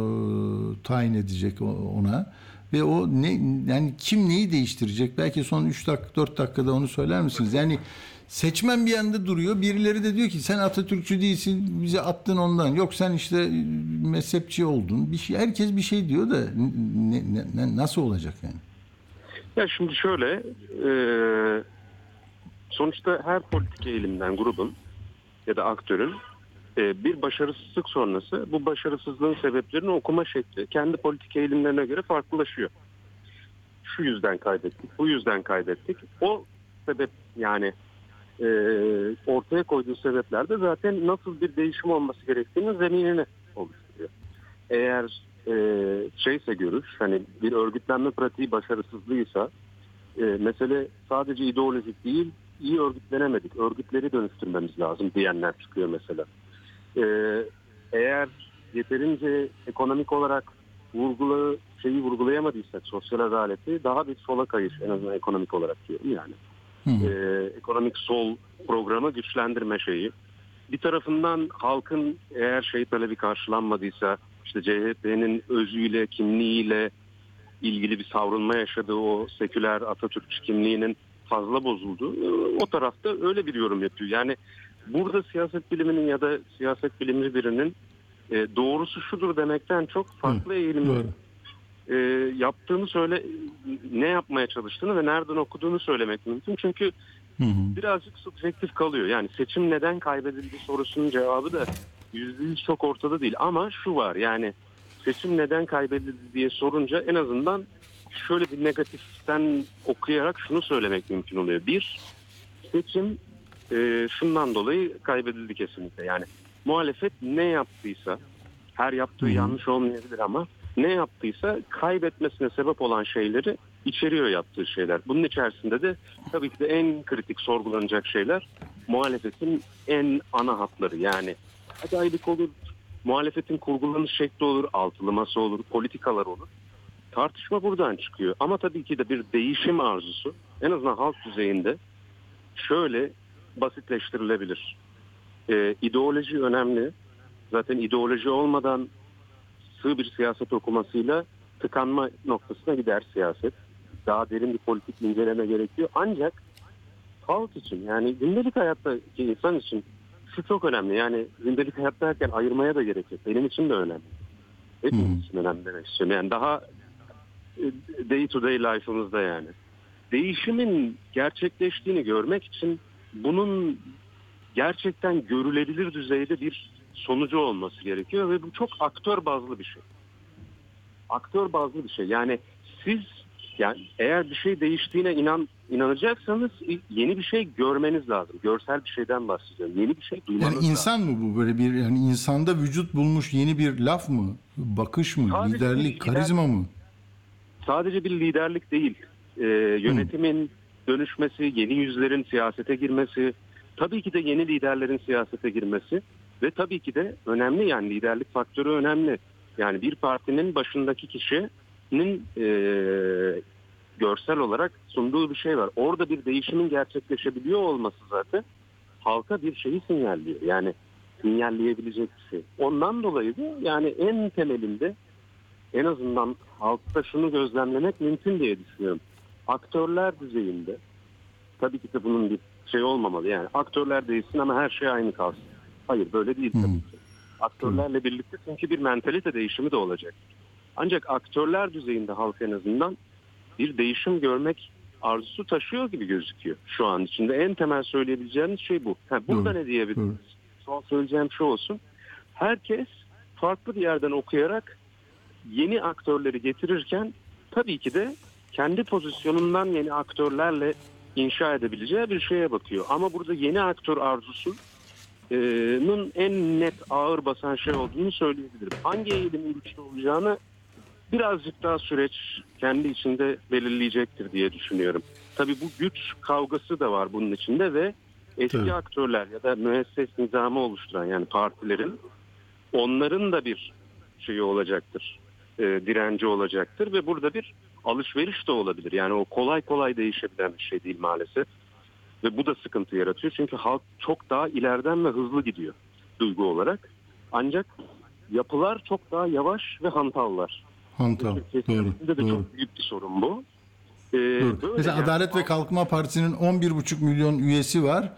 tayin edecek ona ve o ne yani kim neyi değiştirecek? Belki son 3 dakika 4 dakikada onu söyler misiniz? Yani seçmen bir yanda duruyor. Birileri de diyor ki sen Atatürkçü değilsin. Bize attın ondan. Yok sen işte mezhepçi oldun. Bir şey herkes bir şey diyor da ne, ne- nasıl olacak yani? Ya şimdi şöyle, e, sonuçta her politik eğilimden grubun ya da aktörün bir başarısızlık sonrası bu başarısızlığın sebeplerini okuma şekli kendi politik eğilimlerine göre farklılaşıyor. Şu yüzden kaybettik, bu yüzden kaybettik. O sebep yani e, ortaya koyduğu sebepler de zaten nasıl bir değişim olması gerektiğinin zeminini oluşturuyor. Eğer e, şeyse görüş, hani bir örgütlenme pratiği başarısızlığıysa e, mesele sadece ideolojik değil, iyi örgütlenemedik, örgütleri dönüştürmemiz lazım diyenler çıkıyor mesela. E, eğer yeterince ekonomik olarak vurgulu şeyi vurgulayamadıysak sosyal adaleti daha bir sola kayış en azından ekonomik olarak diyorum yani. E, ekonomik sol programı güçlendirme şeyi. Bir tarafından halkın eğer şey talebi karşılanmadıysa işte CHP'nin özüyle, kimliğiyle ilgili bir savrulma yaşadığı o seküler Atatürkçü kimliğinin fazla bozuldu. O tarafta öyle bir yorum yapıyor. Yani burada siyaset biliminin ya da siyaset bilimci birinin e, doğrusu şudur demekten çok farklı eğilimler Doğru. e, yaptığını söyle ne yapmaya çalıştığını ve nereden okuduğunu söylemek mümkün. Çünkü birazcık subjektif kalıyor. Yani seçim neden kaybedildi sorusunun cevabı da yüzde yüz çok ortada değil. Ama şu var yani seçim neden kaybedildi diye sorunca en azından şöyle bir negatiften okuyarak şunu söylemek mümkün oluyor. Bir, seçim e, şundan dolayı kaybedildi kesinlikle. Yani muhalefet ne yaptıysa her yaptığı yanlış olmayabilir ama ne yaptıysa kaybetmesine sebep olan şeyleri içeriyor yaptığı şeyler. Bunun içerisinde de tabii ki de en kritik sorgulanacak şeyler muhalefetin en ana hatları. Yani adaylık olur, muhalefetin kurgulanış şekli olur, altılaması olur, politikalar olur. Tartışma buradan çıkıyor. Ama tabii ki de bir değişim arzusu en azından halk düzeyinde şöyle basitleştirilebilir. Ee, ideoloji önemli. Zaten ideoloji olmadan sığ bir siyaset okumasıyla tıkanma noktasına gider siyaset. Daha derin bir politik inceleme gerekiyor. Ancak halk için yani gündelik hayattaki insan için şu çok önemli. Yani gündelik hayat derken ayırmaya da gerek. Benim için de önemli. Hepimiz için önemli demek istiyorum. Yani daha e, day to day life'ımızda yani. Değişimin gerçekleştiğini görmek için bunun gerçekten görülebilir düzeyde bir sonucu olması gerekiyor ve bu çok aktör bazlı bir şey. Aktör bazlı bir şey. Yani siz yani eğer bir şey değiştiğine inan inanacaksanız yeni bir şey görmeniz lazım. Görsel bir şeyden bahsediyorum. Yeni bir şey duymanız Yani lazım. insan mı bu böyle bir yani insanda vücut bulmuş yeni bir laf mı? Bakış mı? Sadece liderlik, bir karizma mı? sadece bir liderlik değil. Ee, yönetimin dönüşmesi, yeni yüzlerin siyasete girmesi, tabii ki de yeni liderlerin siyasete girmesi ve tabii ki de önemli yani liderlik faktörü önemli. Yani bir partinin başındaki kişinin e, görsel olarak sunduğu bir şey var. Orada bir değişimin gerçekleşebiliyor olması zaten halka bir şeyi sinyalliyor. Yani sinyalleyebilecek bir şey. Ondan dolayı da yani en temelinde en azından halkta şunu gözlemlemek mümkün diye düşünüyorum. Aktörler düzeyinde tabii ki de bunun bir şey olmamalı. Yani aktörler değilsin ama her şey aynı kalsın. Hayır böyle değil tabii ki. Aktörlerle birlikte çünkü bir mentalite değişimi de olacak. Ancak aktörler düzeyinde halk en azından bir değişim görmek arzusu taşıyor gibi gözüküyor şu an içinde. En temel söyleyebileceğimiz şey bu. Ha, burada ne diyebiliriz? Son söyleyeceğim şu olsun. Herkes farklı bir yerden okuyarak yeni aktörleri getirirken tabii ki de kendi pozisyonundan yeni aktörlerle inşa edebileceği bir şeye bakıyor. Ama burada yeni aktör arzusunun en net ağır basan şey olduğunu söyleyebilirim. Hangi eğilimin güçlü olacağını birazcık daha süreç kendi içinde belirleyecektir diye düşünüyorum. Tabii bu güç kavgası da var bunun içinde ve eski Tabii. aktörler ya da müesses nizamı oluşturan yani partilerin onların da bir şeyi olacaktır. e, direnci olacaktır ve burada bir alışveriş de olabilir. Yani o kolay kolay değişebilen bir şey değil maalesef. Ve bu da sıkıntı yaratıyor. Çünkü halk çok daha ileriden ve hızlı gidiyor duygu olarak. Ancak yapılar çok daha yavaş ve hantallar. Hantal. Doğru. de Doğru. çok büyük bir sorun bu. Ee, Doğru. Mesela yani. Adalet ve Kalkınma Partisi'nin 11,5 milyon üyesi var.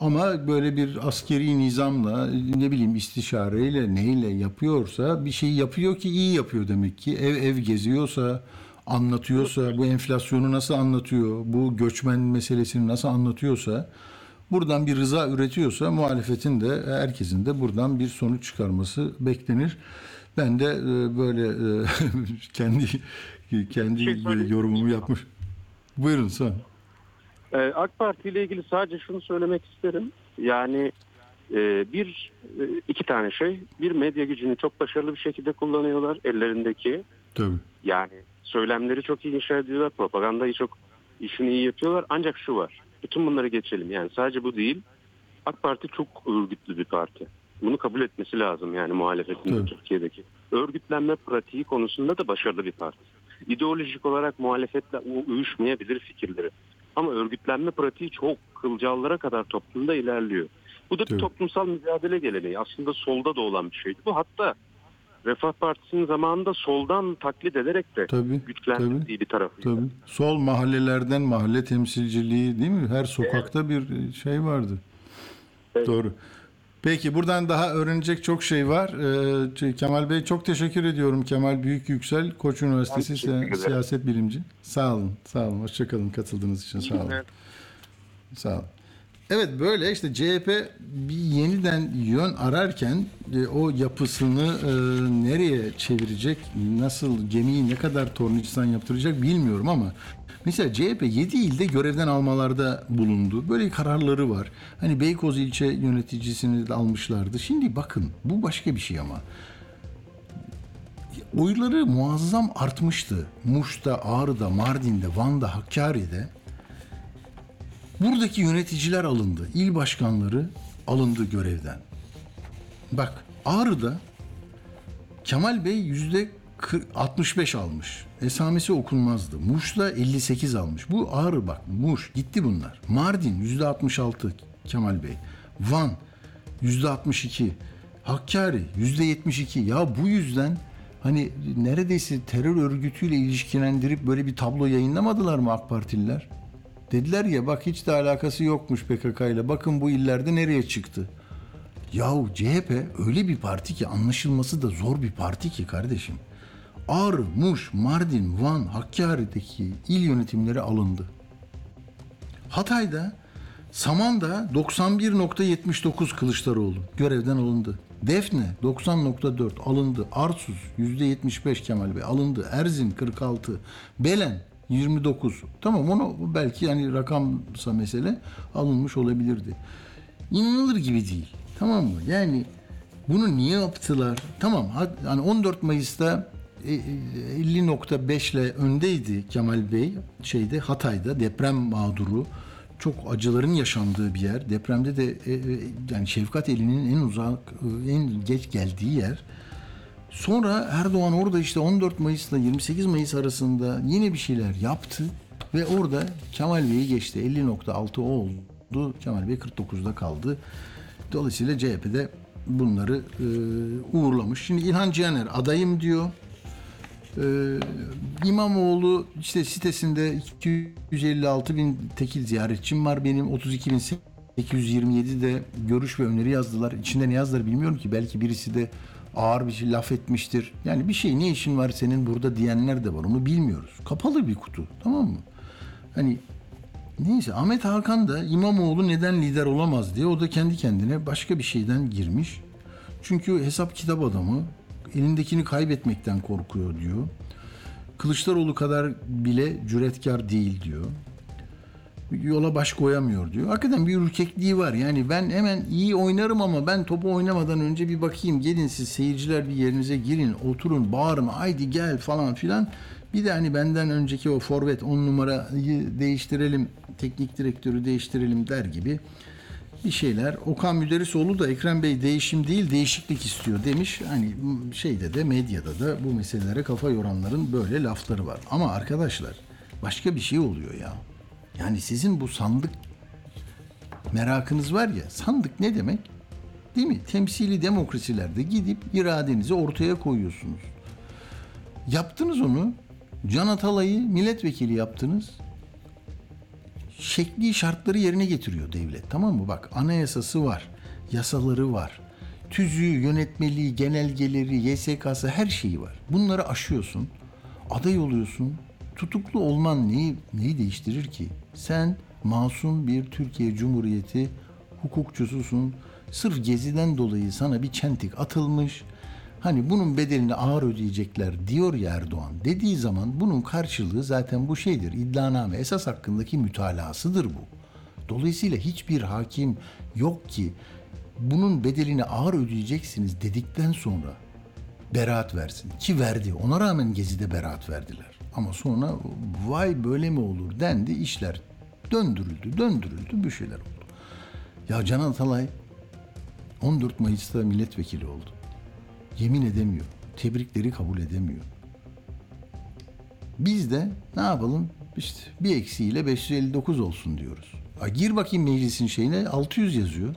Ama böyle bir askeri nizamla ne bileyim istişareyle neyle yapıyorsa bir şey yapıyor ki iyi yapıyor demek ki. Ev ev geziyorsa anlatıyorsa bu enflasyonu nasıl anlatıyor bu göçmen meselesini nasıl anlatıyorsa buradan bir rıza üretiyorsa muhalefetin de herkesin de buradan bir sonuç çıkarması beklenir. Ben de e, böyle e, kendi kendi şey yorumumu yapmış. Buyurun son. Ee, AK Parti ile ilgili sadece şunu söylemek isterim. Yani e, bir e, iki tane şey. Bir medya gücünü çok başarılı bir şekilde kullanıyorlar ellerindeki. Tabii. Yani söylemleri çok iyi inşa ediyorlar. Propagandayı çok işini iyi yapıyorlar. Ancak şu var. Bütün bunları geçelim. Yani sadece bu değil. AK Parti çok örgütlü bir parti. Bunu kabul etmesi lazım yani muhalefetin Tabii. Türkiye'deki. Örgütlenme pratiği konusunda da başarılı bir parti. İdeolojik olarak muhalefetle uyuşmayabilir fikirleri. Ama örgütlenme pratiği çok kılcallara kadar toplumda ilerliyor. Bu da bir Tabii. toplumsal mücadele geleneği. Aslında solda da olan bir şeydi. Bu hatta Refah Partisi'nin zamanında soldan taklit ederek de Tabii. güçlendirdiği bir tarafıydı. Tabii. Sol mahallelerden mahalle temsilciliği değil mi? Her sokakta bir şey vardı. Evet. Doğru. Peki buradan daha öğrenecek çok şey var. Ee, Kemal Bey çok teşekkür ediyorum. Kemal Büyük Yüksel Koç Üniversitesi si- siyaset bilimci. Sağ olun. Sağ olun. Hoşçakalın katıldığınız için. Sağ olun. Evet. Sağ olun. Evet böyle işte CHP bir yeniden yön ararken e, o yapısını e, nereye çevirecek, nasıl gemiyi ne kadar tornicistan yaptıracak bilmiyorum ama mesela CHP 7 ilde görevden almalarda bulundu. Böyle kararları var. Hani Beykoz ilçe yöneticisini de almışlardı. Şimdi bakın bu başka bir şey ama oyları muazzam artmıştı. Muş'ta, Ağrı'da, Mardin'de, Van'da, Hakkari'de. Buradaki yöneticiler alındı. İl başkanları alındı görevden. Bak Ağrı'da Kemal Bey yüzde 40 65 almış. Esamesi okunmazdı. Muş'ta 58 almış. Bu Ağrı bak Muş gitti bunlar. Mardin yüzde 66 Kemal Bey. Van yüzde 62. Hakkari yüzde 72. Ya bu yüzden hani neredeyse terör örgütüyle ilişkilendirip böyle bir tablo yayınlamadılar mı AK Partililer? Dediler ya bak hiç de alakası yokmuş PKK ile. Bakın bu illerde nereye çıktı. Yahu CHP öyle bir parti ki anlaşılması da zor bir parti ki kardeşim. Ağrı, Muş, Mardin, Van, Hakkari'deki il yönetimleri alındı. Hatay'da Saman'da 91.79 Kılıçdaroğlu görevden alındı. Defne 90.4 alındı. Arsuz %75 Kemal Bey alındı. Erzin 46. Belen 29. Tamam onu belki yani rakamsa mesele alınmış olabilirdi. İnanılır gibi değil. Tamam mı? Yani bunu niye yaptılar? Tamam ha- hani 14 Mayıs'ta e, e, 50.5 ile öndeydi Kemal Bey şeyde Hatay'da deprem mağduru çok acıların yaşandığı bir yer. Depremde de e, e, yani Şefkat Eli'nin en uzak e, en geç geldiği yer. Sonra Erdoğan orada işte 14 Mayıs'la 28 Mayıs arasında yine bir şeyler yaptı. Ve orada Kemal Bey'i geçti. 50.6 o oldu. Kemal Bey 49'da kaldı. Dolayısıyla CHP'de bunları e, uğurlamış. Şimdi İlhan Cihaner adayım diyor. Ee, İmamoğlu işte sitesinde 256 bin tekil ziyaretçim var benim 32 bin 827 de görüş ve öneri yazdılar. İçinde ne yazdılar bilmiyorum ki belki birisi de ağır bir şey laf etmiştir. Yani bir şey ne işin var senin burada diyenler de var onu bilmiyoruz. Kapalı bir kutu tamam mı? Hani neyse Ahmet Hakan da İmamoğlu neden lider olamaz diye o da kendi kendine başka bir şeyden girmiş. Çünkü hesap kitap adamı elindekini kaybetmekten korkuyor diyor. Kılıçdaroğlu kadar bile cüretkar değil diyor. Yola baş koyamıyor diyor. Hakikaten bir ürkekliği var. Yani ben hemen iyi oynarım ama ben topu oynamadan önce bir bakayım. Gelin siz seyirciler bir yerinize girin, oturun, bağırın, haydi gel falan filan. Bir de hani benden önceki o forvet 10 numarayı değiştirelim, teknik direktörü değiştirelim der gibi bir şeyler. Okan Müderrisoğlu da Ekrem Bey değişim değil değişiklik istiyor demiş. Hani şeyde de medyada da bu meselelere kafa yoranların böyle lafları var. Ama arkadaşlar başka bir şey oluyor ya. Yani sizin bu sandık merakınız var ya sandık ne demek? Değil mi? Temsili demokrasilerde gidip iradenizi ortaya koyuyorsunuz. Yaptınız onu. Can Atalay'ı milletvekili yaptınız şekli şartları yerine getiriyor devlet. Tamam mı? Bak anayasası var, yasaları var. Tüzüğü, yönetmeliği, genelgeleri, YSK'sı her şeyi var. Bunları aşıyorsun. Aday oluyorsun. Tutuklu olman neyi, neyi değiştirir ki? Sen masum bir Türkiye Cumhuriyeti hukukçususun. Sırf geziden dolayı sana bir çentik atılmış. Hani bunun bedelini ağır ödeyecekler diyor ya Erdoğan. Dediği zaman bunun karşılığı zaten bu şeydir. İddianame esas hakkındaki mütalasıdır bu. Dolayısıyla hiçbir hakim yok ki bunun bedelini ağır ödeyeceksiniz dedikten sonra beraat versin. Ki verdi. Ona rağmen Gezi'de beraat verdiler. Ama sonra vay böyle mi olur dendi. işler döndürüldü, döndürüldü, bir şeyler oldu. Ya Can Atalay 14 Mayıs'ta milletvekili oldu yemin edemiyor. Tebrikleri kabul edemiyor. Biz de ne yapalım? İşte bir eksiğiyle 559 olsun diyoruz. A, gir bakayım meclisin şeyine 600 yazıyor.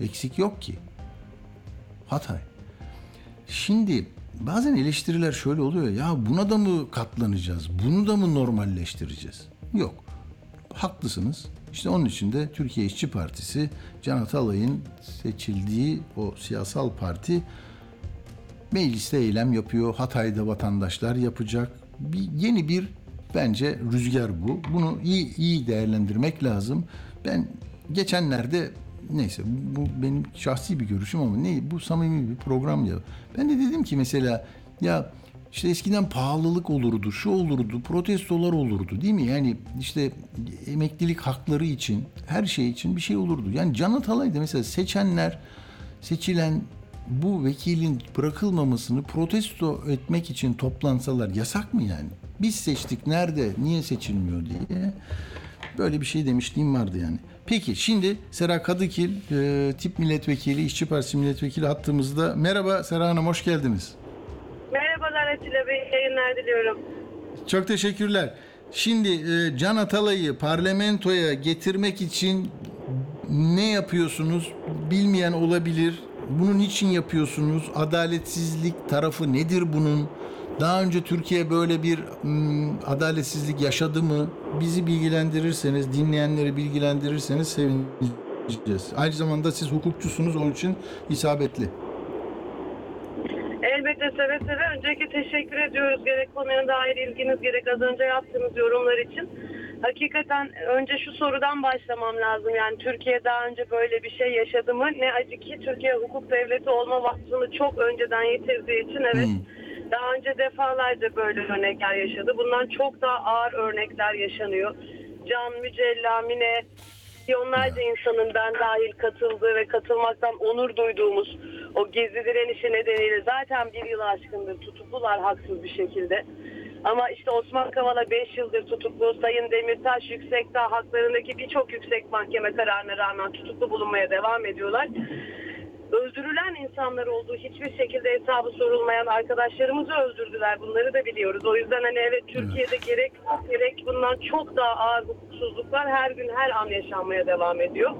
Eksik yok ki. Hatay. Şimdi bazen eleştiriler şöyle oluyor. Ya buna da mı katlanacağız? Bunu da mı normalleştireceğiz? Yok. Haklısınız. İşte onun için de Türkiye İşçi Partisi Can Atalay'ın seçildiği o siyasal parti Mecliste eylem yapıyor. Hatay'da vatandaşlar yapacak. Bir, yeni bir bence rüzgar bu. Bunu iyi iyi değerlendirmek lazım. Ben geçenlerde neyse bu benim şahsi bir görüşüm ama ne bu samimi bir program ya. Ben de dedim ki mesela ya işte eskiden pahalılık olurdu, şu olurdu, protestolar olurdu değil mi? Yani işte emeklilik hakları için, her şey için bir şey olurdu. Yani Can Atalay'da mesela seçenler, seçilen bu vekilin bırakılmamasını protesto etmek için toplansalar yasak mı yani? Biz seçtik nerede, niye seçilmiyor diye böyle bir şey demişliğim vardı yani. Peki şimdi Sera Kadıkil, e, tip milletvekili, işçi partisi milletvekili hattımızda. Merhaba Sera Hanım, hoş geldiniz. Merhabalar Atilla Bey, yayınlar diliyorum. Çok teşekkürler. Şimdi e, Can Atalay'ı parlamentoya getirmek için ne yapıyorsunuz? Bilmeyen olabilir. Bunun için yapıyorsunuz? Adaletsizlik tarafı nedir bunun? Daha önce Türkiye böyle bir ım, adaletsizlik yaşadı mı? Bizi bilgilendirirseniz, dinleyenleri bilgilendirirseniz sevineceğiz. Aynı zamanda siz hukukçusunuz onun için isabetli. Elbette seve seve. Öncelikle teşekkür ediyoruz gerek konuya dair ilginiz gerek az önce yaptığınız yorumlar için. Hakikaten önce şu sorudan başlamam lazım. Yani Türkiye daha önce böyle bir şey yaşadı mı? Ne acı ki Türkiye hukuk devleti olma vasfını çok önceden yitirdiği için evet. Hmm. Daha önce defalarca böyle örnekler yaşadı. Bundan çok daha ağır örnekler yaşanıyor. Can, Mücella, Mine, milyonlarca insanın ben dahil katıldığı ve katılmaktan onur duyduğumuz o gezi direnişi nedeniyle zaten bir yıl aşkındır tutuklular haksız bir şekilde. Ama işte Osman Kavala 5 yıldır tutuklu, Sayın Demirtaş Yüksekdağ haklarındaki birçok yüksek mahkeme kararına rağmen tutuklu bulunmaya devam ediyorlar. Öldürülen insanlar olduğu hiçbir şekilde hesabı sorulmayan arkadaşlarımızı öldürdüler. Bunları da biliyoruz. O yüzden hani evet Türkiye'de gerek gerek bundan çok daha ağır hukuksuzluklar her gün her an yaşanmaya devam ediyor.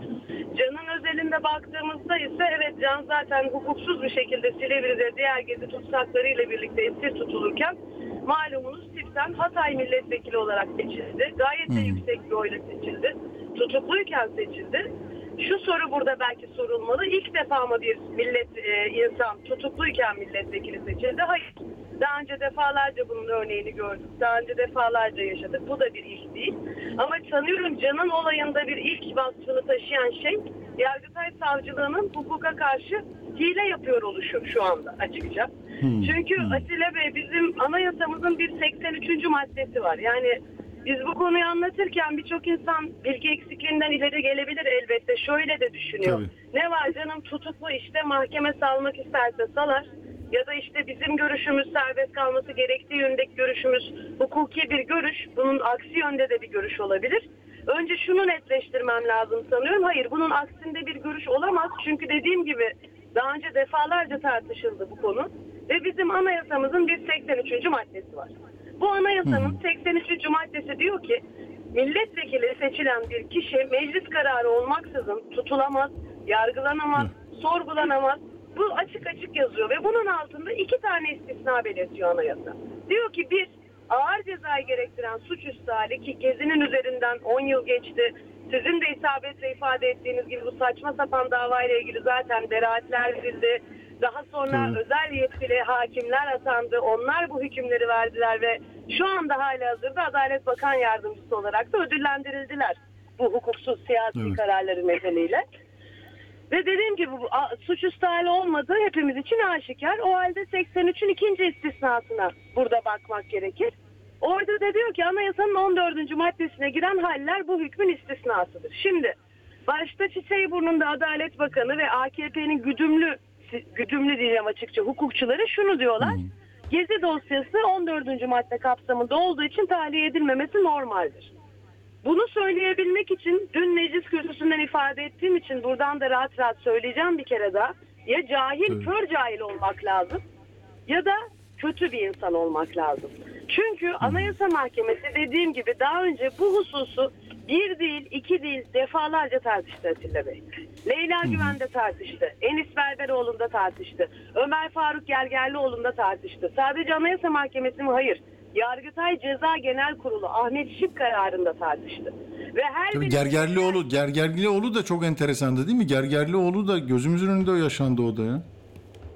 Can'ın özelinde baktığımızda ise evet Can zaten hukuksuz bir şekilde Silivri'de diğer gezi tutsaklarıyla birlikte esir tutulurken malumunuz tipten Hatay milletvekili olarak seçildi. Gayet de yüksek bir oyla seçildi. Tutukluyken seçildi. Şu soru burada belki sorulmalı. İlk defa mı bir millet e, insan tutukluyken milletvekili seçildi? Hayır. Daha önce defalarca bunun örneğini gördük. Daha önce defalarca yaşadık. Bu da bir ilk değil. Ama sanıyorum Can'ın olayında bir ilk vasfını taşıyan şey Yargıtay Savcılığı'nın hukuka karşı hile yapıyor oluşu şu anda açıkça. Çünkü Atilla Bey bizim anayasamızın bir 83. maddesi var. Yani biz bu konuyu anlatırken birçok insan bilgi eksikliğinden ileri gelebilir elbette. Şöyle de düşünüyor. Tabii. Ne var canım tutuklu işte mahkeme salmak isterse salar. Ya da işte bizim görüşümüz serbest kalması gerektiği yönündeki görüşümüz hukuki bir görüş. Bunun aksi yönde de bir görüş olabilir. Önce şunu netleştirmem lazım sanıyorum. Hayır bunun aksinde bir görüş olamaz. Çünkü dediğim gibi daha önce defalarca tartışıldı bu konu. Ve bizim anayasamızın bir 83. maddesi var. Bu anayasanın 83. maddesi diyor ki milletvekili seçilen bir kişi meclis kararı olmaksızın tutulamaz, yargılanamaz, sorgulanamaz. Bu açık açık yazıyor ve bunun altında iki tane istisna belirtiyor anayasa. Diyor ki bir, ağır cezayı gerektiren suçüstü hali ki Gezi'nin üzerinden 10 yıl geçti. Sizin de isabetle ifade ettiğiniz gibi bu saçma sapan davayla ilgili zaten beraatler verildi. Daha sonra Evet. özel yetkili hakimler atandı. Onlar bu hükümleri verdiler ve şu anda hala hazırda Adalet Bakan Yardımcısı olarak da ödüllendirildiler. Bu hukuksuz siyasi Evet. kararları nedeniyle. Ve dediğim gibi bu suçüstü hali olmadığı hepimiz için aşikar. O halde 83'ün ikinci istisnasına burada bakmak gerekir. Orada da diyor ki anayasanın 14. maddesine giren haller bu hükmün istisnasıdır. Şimdi başta Çiçeğiburnu'nda Adalet Bakanı ve AKP'nin güdümlü güdümlü diyeceğim açıkça hukukçuları şunu diyorlar. Gezi dosyası 14. madde kapsamında olduğu için tahliye edilmemesi normaldir. Bunu söyleyebilmek için dün meclis kürsüsünden ifade ettiğim için buradan da rahat rahat söyleyeceğim bir kere daha. Ya cahil, Tabii. kör cahil olmak lazım ya da kötü bir insan olmak lazım. Çünkü Anayasa Mahkemesi dediğim gibi daha önce bu hususu bir değil, iki değil defalarca tartıştı Atilla Bey. Leyla Güven de tartıştı. Enis Berberoğlu'nda tartıştı. Ömer Faruk Gergerlioğlu'nda tartıştı. Sadece Anayasa Mahkemesi mi? Hayır. Yargıtay Ceza Genel Kurulu Ahmet Şık kararında tartıştı. Ve her Tabii Gergerlioğlu, Gergerlioğlu da çok enteresandı değil mi? Gergerlioğlu da gözümüzün önünde yaşandı o da ya.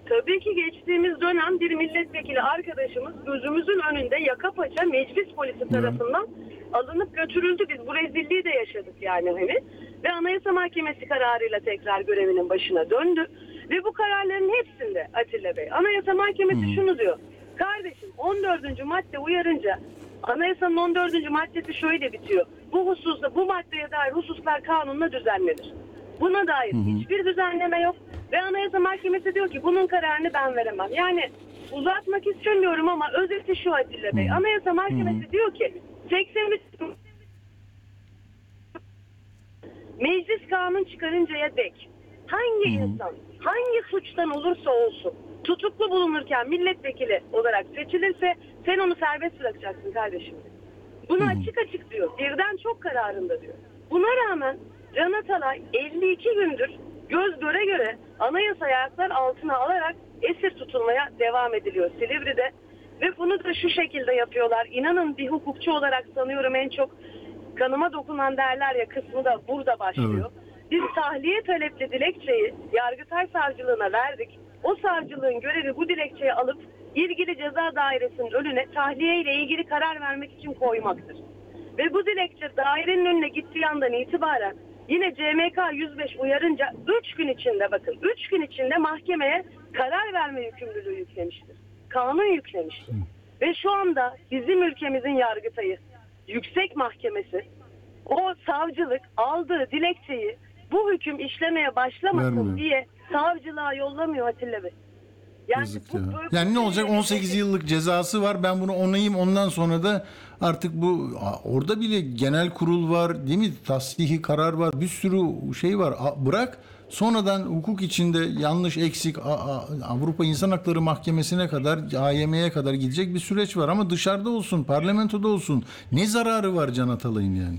Tabii ki geçtiğimiz dönem bir milletvekili arkadaşımız gözümüzün önünde yaka paça meclis polisi tarafından alınıp götürüldü. Biz bu rezilliği de yaşadık yani hani. Ve Anayasa Mahkemesi kararıyla tekrar görevinin başına döndü. Ve bu kararların hepsinde Atilla Bey Anayasa Mahkemesi şunu diyor. Kardeşim 14. madde uyarınca Anayasanın 14. maddesi şöyle bitiyor. Bu hususta bu maddeye dair hususlar kanunla düzenlenir. Buna dair hiçbir düzenleme yok. Ve Anayasa Mahkemesi diyor ki bunun kararını ben veremem. Yani uzatmak istemiyorum ama özeti şu Atilla Bey. Anayasa Mahkemesi diyor ki 83 meclis kanun çıkarıncaya dek hangi insan hangi suçtan olursa olsun tutuklu bulunurken milletvekili olarak seçilirse sen onu serbest bırakacaksın kardeşim. Bunu açık açık diyor. Birden çok kararında diyor. Buna rağmen Can Atalay 52 gündür göz göre göre anayasa ayaklar altına alarak esir tutulmaya devam ediliyor Silivri'de. Ve bunu da şu şekilde yapıyorlar. İnanın bir hukukçu olarak sanıyorum en çok kanıma dokunan derler ya kısmı da burada başlıyor. Biz tahliye talepli dilekçeyi Yargıtay Savcılığına verdik. O savcılığın görevi bu dilekçeyi alıp ilgili ceza dairesinin önüne tahliye ile ilgili karar vermek için koymaktır. Ve bu dilekçe dairenin önüne gittiği andan itibaren yine CMK 105 uyarınca 3 gün içinde bakın 3 gün içinde mahkemeye karar verme yükümlülüğü yüklemiştir. Kanun yüklemiştir. Ve şu anda bizim ülkemizin yargıtayı yüksek mahkemesi o savcılık aldığı dilekçeyi bu hüküm işlemeye başlamasın Vermiyor. diye savcılığa yollamıyor Atilla Bey. Yani Yazık bu ya. böyle- Yani ne olacak 18 yıllık cezası var ben bunu onayım ondan sonra da artık bu orada bile genel kurul var değil mi? Tasdihi karar var bir sürü şey var A, bırak sonradan hukuk içinde yanlış eksik Avrupa İnsan Hakları Mahkemesi'ne kadar AYM'ye kadar gidecek bir süreç var ama dışarıda olsun parlamentoda olsun ne zararı var Can Atalay'ın yani?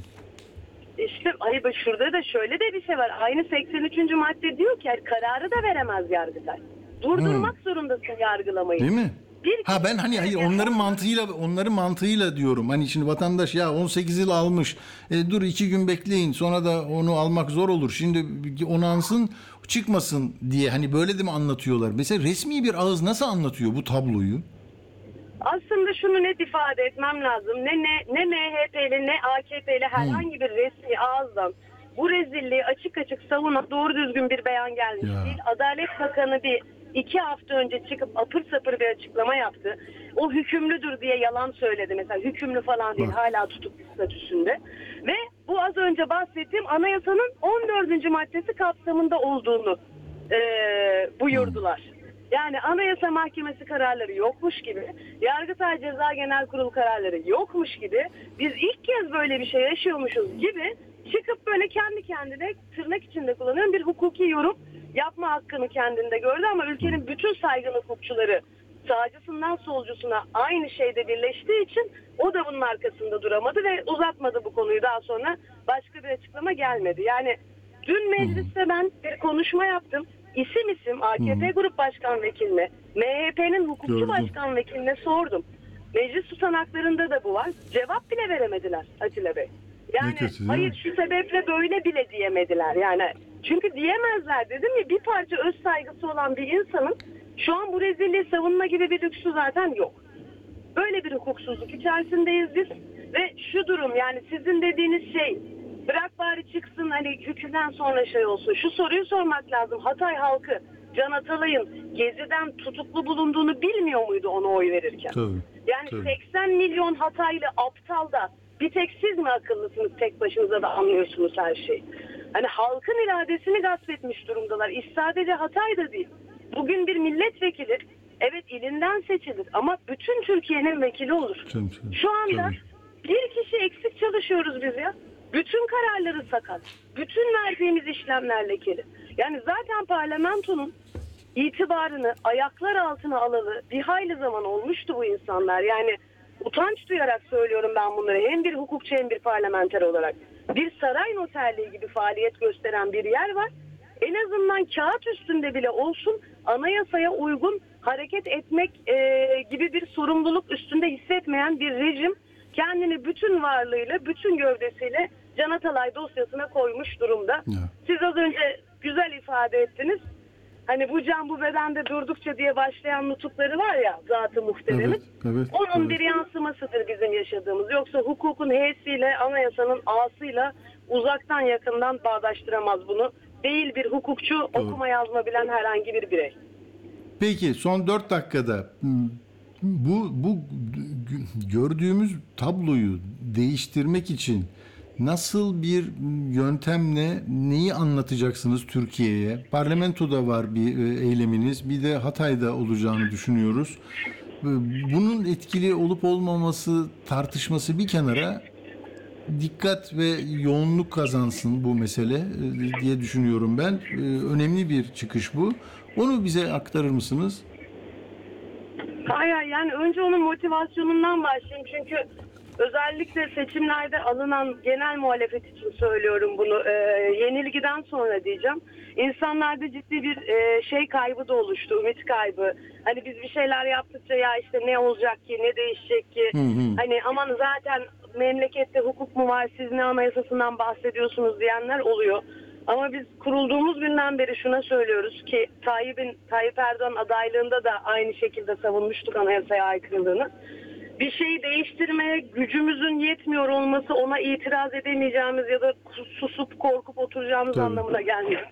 İşte ay şurada da şöyle de bir şey var. Aynı 83. madde diyor ki yani kararı da veremez Yargıtay. Durdurmak zorundasın yargılamayı. Değil mi? Bir Ha ben hani hayır onların mantığıyla onların mantığıyla diyorum. Hani şimdi vatandaş ya 18 yıl almış. E, dur iki gün bekleyin sonra da onu almak zor olur. Şimdi onansın çıkmasın diye hani böyle de mi anlatıyorlar? Mesela resmi bir ağız nasıl anlatıyor bu tabloyu? Aslında şunu net ifade etmem lazım. Ne ne ne MHP'li ne AKP'li herhangi bir resmi ağızdan bu rezilliği açık açık savunan doğru düzgün bir beyan gelmiş Ya. değil. Adalet Bakanı bir iki hafta önce çıkıp apır sapır bir açıklama yaptı. O hükümlüdür diye yalan söyledi. Mesela hükümlü falan değil Bak. hala tutuklu statüsünde. Ve bu az önce bahsettiğim anayasanın 14. maddesi kapsamında olduğunu eee buyurdular. Yani Anayasa Mahkemesi kararları yokmuş gibi, Yargıtay Ceza Genel Kurulu kararları yokmuş gibi, biz ilk kez böyle bir şey yaşıyormuşuz gibi çıkıp böyle kendi kendine tırnak içinde kullanıyorum bir hukuki yorum yapma hakkını kendinde gördü ama ülkenin bütün saygın hukukçuları sağcısından solcusuna aynı şeyde birleştiği için o da bunun arkasında duramadı ve uzatmadı bu konuyu daha sonra başka bir açıklama gelmedi. Yani dün mecliste ben bir konuşma yaptım. İsim isim AKP Grup Başkan Vekiline, MHP'nin hukukçu Gördüm. başkan vekiline sordum. Meclis tutanaklarında da bu var. Cevap bile veremediler Atilla Bey. Yani kötü değil hayır şu sebeple böyle bile diyemediler. Yani çünkü diyemezler dedim ya bir parça öz saygısı olan bir insanın şu an bu rezilliği savunma gibi bir lüksü zaten yok. Böyle bir hukuksuzluk içerisindeyiz biz ve şu durum yani sizin dediğiniz şey bırak bari çıksın hani hükümden sonra şey olsun. Şu soruyu sormak lazım. Hatay halkı Can Atalay'ın Gezi'den tutuklu bulunduğunu bilmiyor muydu ona oy verirken? Tabii. Yani Tabii. 80 milyon Hataylı aptal da bir tek siz mi akıllısınız tek başınıza da anlıyorsunuz her şeyi. Hani halkın iradesini gasp etmiş durumdalar. İş sadece Hatay'da değil. Bugün bir milletvekili evet ilinden seçilir ama bütün Türkiye'nin vekili olur. Tabii, tabii. Şu anda Tabii. bir kişi eksik çalışıyoruz biz ya. Bütün kararları sakat. Bütün verdiğimiz işlemler lekeli. Yani zaten parlamentonun itibarını ayaklar altına alalı bir hayli zaman olmuştu bu insanlar. Yani utanç duyarak söylüyorum ben bunları. Hem bir hukukçu hem bir parlamenter olarak. Bir saray noterliği gibi faaliyet gösteren bir yer var. En azından kağıt üstünde bile olsun anayasaya uygun hareket etmek e, gibi bir sorumluluk üstünde hissetmeyen bir rejim kendini bütün varlığıyla, bütün gövdesiyle Can Atalay dosyasına koymuş durumda. Ya. Siz az önce güzel ifade ettiniz. Hani bu can bu bedende durdukça diye başlayan nutukları var ya zatı muhteremin. Evet, evet, Onun evet. bir yansımasıdır bizim yaşadığımız. Yoksa hukukun H'siyle anayasanın A'sıyla uzaktan yakından bağdaştıramaz bunu. Değil bir hukukçu okuma yazma bilen herhangi bir birey. Peki son 4 dakikada hmm, bu bu gördüğümüz tabloyu değiştirmek için nasıl bir yöntemle neyi anlatacaksınız Türkiye'ye? Parlamentoda var bir e, eyleminiz, bir de Hatay'da olacağını düşünüyoruz. E, Bunun etkili olup olmaması tartışması bir kenara dikkat ve yoğunluk kazansın bu mesele e, diye düşünüyorum ben. Önemli bir çıkış bu. Onu bize aktarır mısınız? Hayır yani önce onun motivasyonundan başlayayım çünkü özellikle seçimlerde alınan genel muhalefet için söylüyorum bunu Ee, yenilgiden sonra diyeceğim. İnsanlarda ciddi bir e, şey kaybı da oluştu, ümit kaybı. Hani biz bir şeyler yaptıkça ya işte ne olacak ki, ne değişecek ki? Hı hı. Hani aman zaten memlekette hukuk mu var, siz ne anayasasından bahsediyorsunuz diyenler oluyor. Ama biz kurulduğumuz günden beri şuna söylüyoruz ki Tayyip'in Tayyip Erdoğan adaylığında da aynı şekilde savunmuştuk anayasaya aykırılığını. Bir şeyi değiştirmeye gücümüzün yetmiyor olması ona itiraz edemeyeceğimiz ya da susup korkup oturacağımız Tabii. anlamına gelmiyor.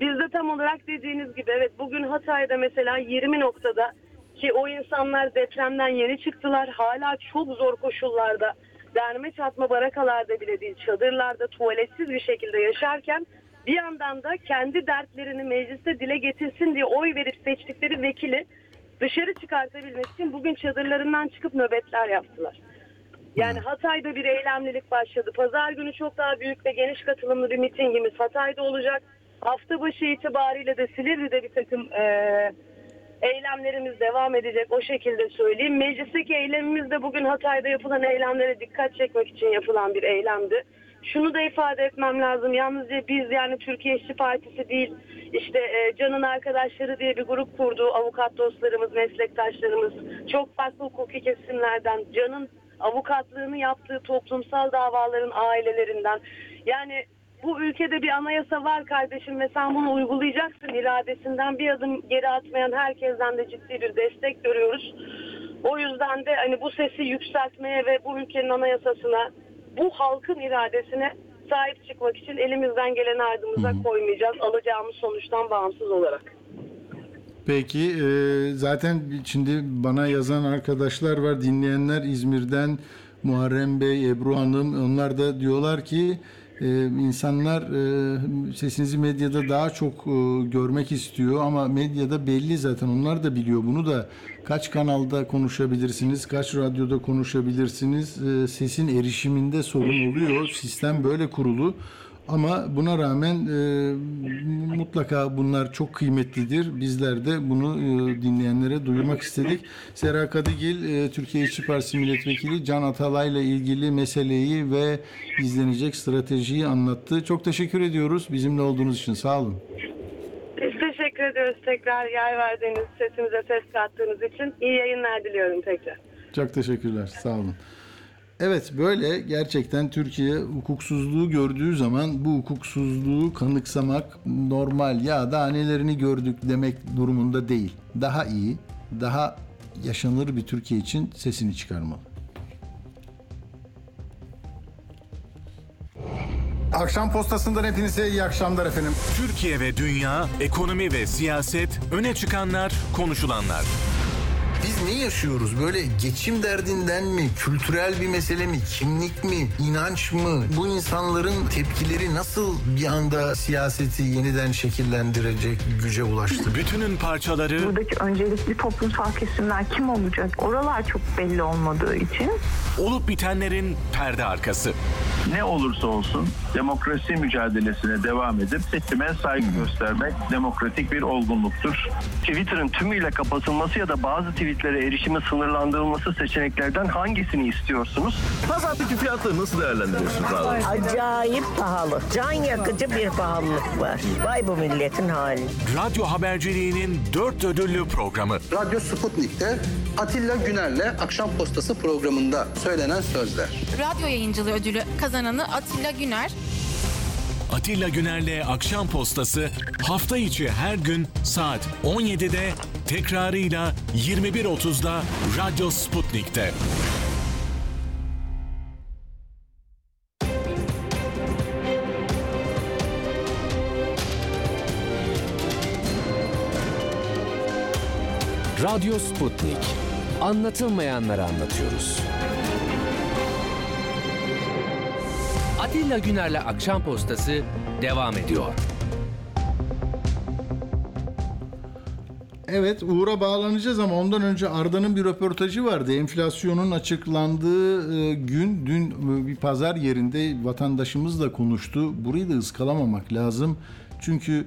Biz de tam olarak dediğiniz gibi evet bugün Hatay'da mesela 20 noktada ki o insanlar depremden yeni çıktılar. Hala çok zor koşullarda derme çatma barakalarda bile değil çadırlarda tuvaletsiz bir şekilde yaşarken bir yandan da kendi dertlerini mecliste dile getirsin diye oy verip seçtikleri vekili dışarı çıkartabilmek için bugün çadırlarından çıkıp nöbetler yaptılar. Yani Hatay'da bir eylemlilik başladı. Pazar günü çok daha büyük ve geniş katılımlı bir mitingimiz Hatay'da olacak. Hafta başı itibariyle de Silivri'de bir takım eee, eylemlerimiz devam edecek. O şekilde söyleyeyim. Meclisteki eylemimiz de bugün Hatay'da yapılan eylemlere dikkat çekmek için yapılan bir eylemdi. Şunu da ifade etmem lazım. Yalnızca biz yani Türkiye İşçi Partisi değil, işte e, Can'ın arkadaşları diye bir grup kurdu. Avukat dostlarımız, meslektaşlarımız, çok farklı hukuki kesimlerden, Can'ın avukatlığını yaptığı toplumsal davaların ailelerinden. Yani bu ülkede bir anayasa var kardeşim ve sen bunu uygulayacaksın iradesinden bir adım geri atmayan herkesten de ciddi bir destek görüyoruz. O yüzden de hani bu sesi yükseltmeye ve bu ülkenin anayasasına, bu halkın iradesine sahip çıkmak için elimizden gelen ardımıza koymayacağız alacağımız sonuçtan bağımsız olarak. Peki e, zaten şimdi bana yazan arkadaşlar var dinleyenler İzmir'den Muharrem Bey, Ebru Hanım onlar da diyorlar ki e, insanlar e, sesinizi medyada daha çok e, görmek istiyor ama medyada belli zaten. Onlar da biliyor bunu da. Kaç kanalda konuşabilirsiniz, kaç radyoda konuşabilirsiniz? E, sesin erişiminde sorun oluyor. Sistem böyle kurulu. Ama buna rağmen e, mutlaka bunlar çok kıymetlidir. Bizler de bunu e, dinleyenlere duyurmak istedik. Sera Kadıgil, e, Türkiye İşçi Partisi Milletvekili Can Atalay'la ilgili meseleyi ve izlenecek stratejiyi anlattı. Çok teşekkür ediyoruz bizimle olduğunuz için. Sağ olun. Biz teşekkür ediyoruz tekrar yer verdiğiniz, sesimize ses kattığınız için. iyi yayınlar diliyorum tekrar. Çok teşekkürler. Sağ olun. Evet böyle gerçekten Türkiye hukuksuzluğu gördüğü zaman bu hukuksuzluğu kanıksamak normal ya daha nelerini gördük demek durumunda değil. Daha iyi, daha yaşanır bir Türkiye için sesini çıkarmalı. Akşam postasından hepinize iyi akşamlar efendim. Türkiye ve dünya, ekonomi ve siyaset, öne çıkanlar, konuşulanlar. Biz ne yaşıyoruz? Böyle geçim derdinden mi? Kültürel bir mesele mi? Kimlik mi? inanç mı? Bu insanların tepkileri nasıl bir anda siyaseti yeniden şekillendirecek güce ulaştı? Bütünün parçaları, buradaki öncelikli toplumsal kesimler kim olacak? Oralar çok belli olmadığı için olup bitenlerin perde arkası. ne olursa olsun demokrasi mücadelesine devam edip seçime saygı göstermek demokratik bir olgunluktur. Twitter'ın tümüyle kapatılması ya da bazı tweetlere erişimin sınırlandırılması seçeneklerden hangisini istiyorsunuz? Pazardaki fiyatları nasıl değerlendiriyorsunuz abi? Acayip pahalı. Can yakıcı bir pahalılık var. Vay bu milletin hali. Radyo haberciliğinin dört ödüllü programı. Radyo Sputnik'te Atilla Güner'le Akşam Postası programında söylenen sözler. Radyo yayıncılığı ödülü kazananı Atilla Güner, Atilla Güner'le Akşam Postası hafta içi her gün saat 17'de tekrarıyla 21.30'da Radyo Sputnik'te. Radyo Sputnik. Anlatılmayanları anlatıyoruz. Atilla Güner'le Akşam Postası devam ediyor. Evet Uğur'a bağlanacağız ama ondan önce Arda'nın bir röportajı vardı. Enflasyonun açıklandığı e, gün dün e, bir pazar yerinde vatandaşımızla konuştu. Burayı da ıskalamamak lazım. Çünkü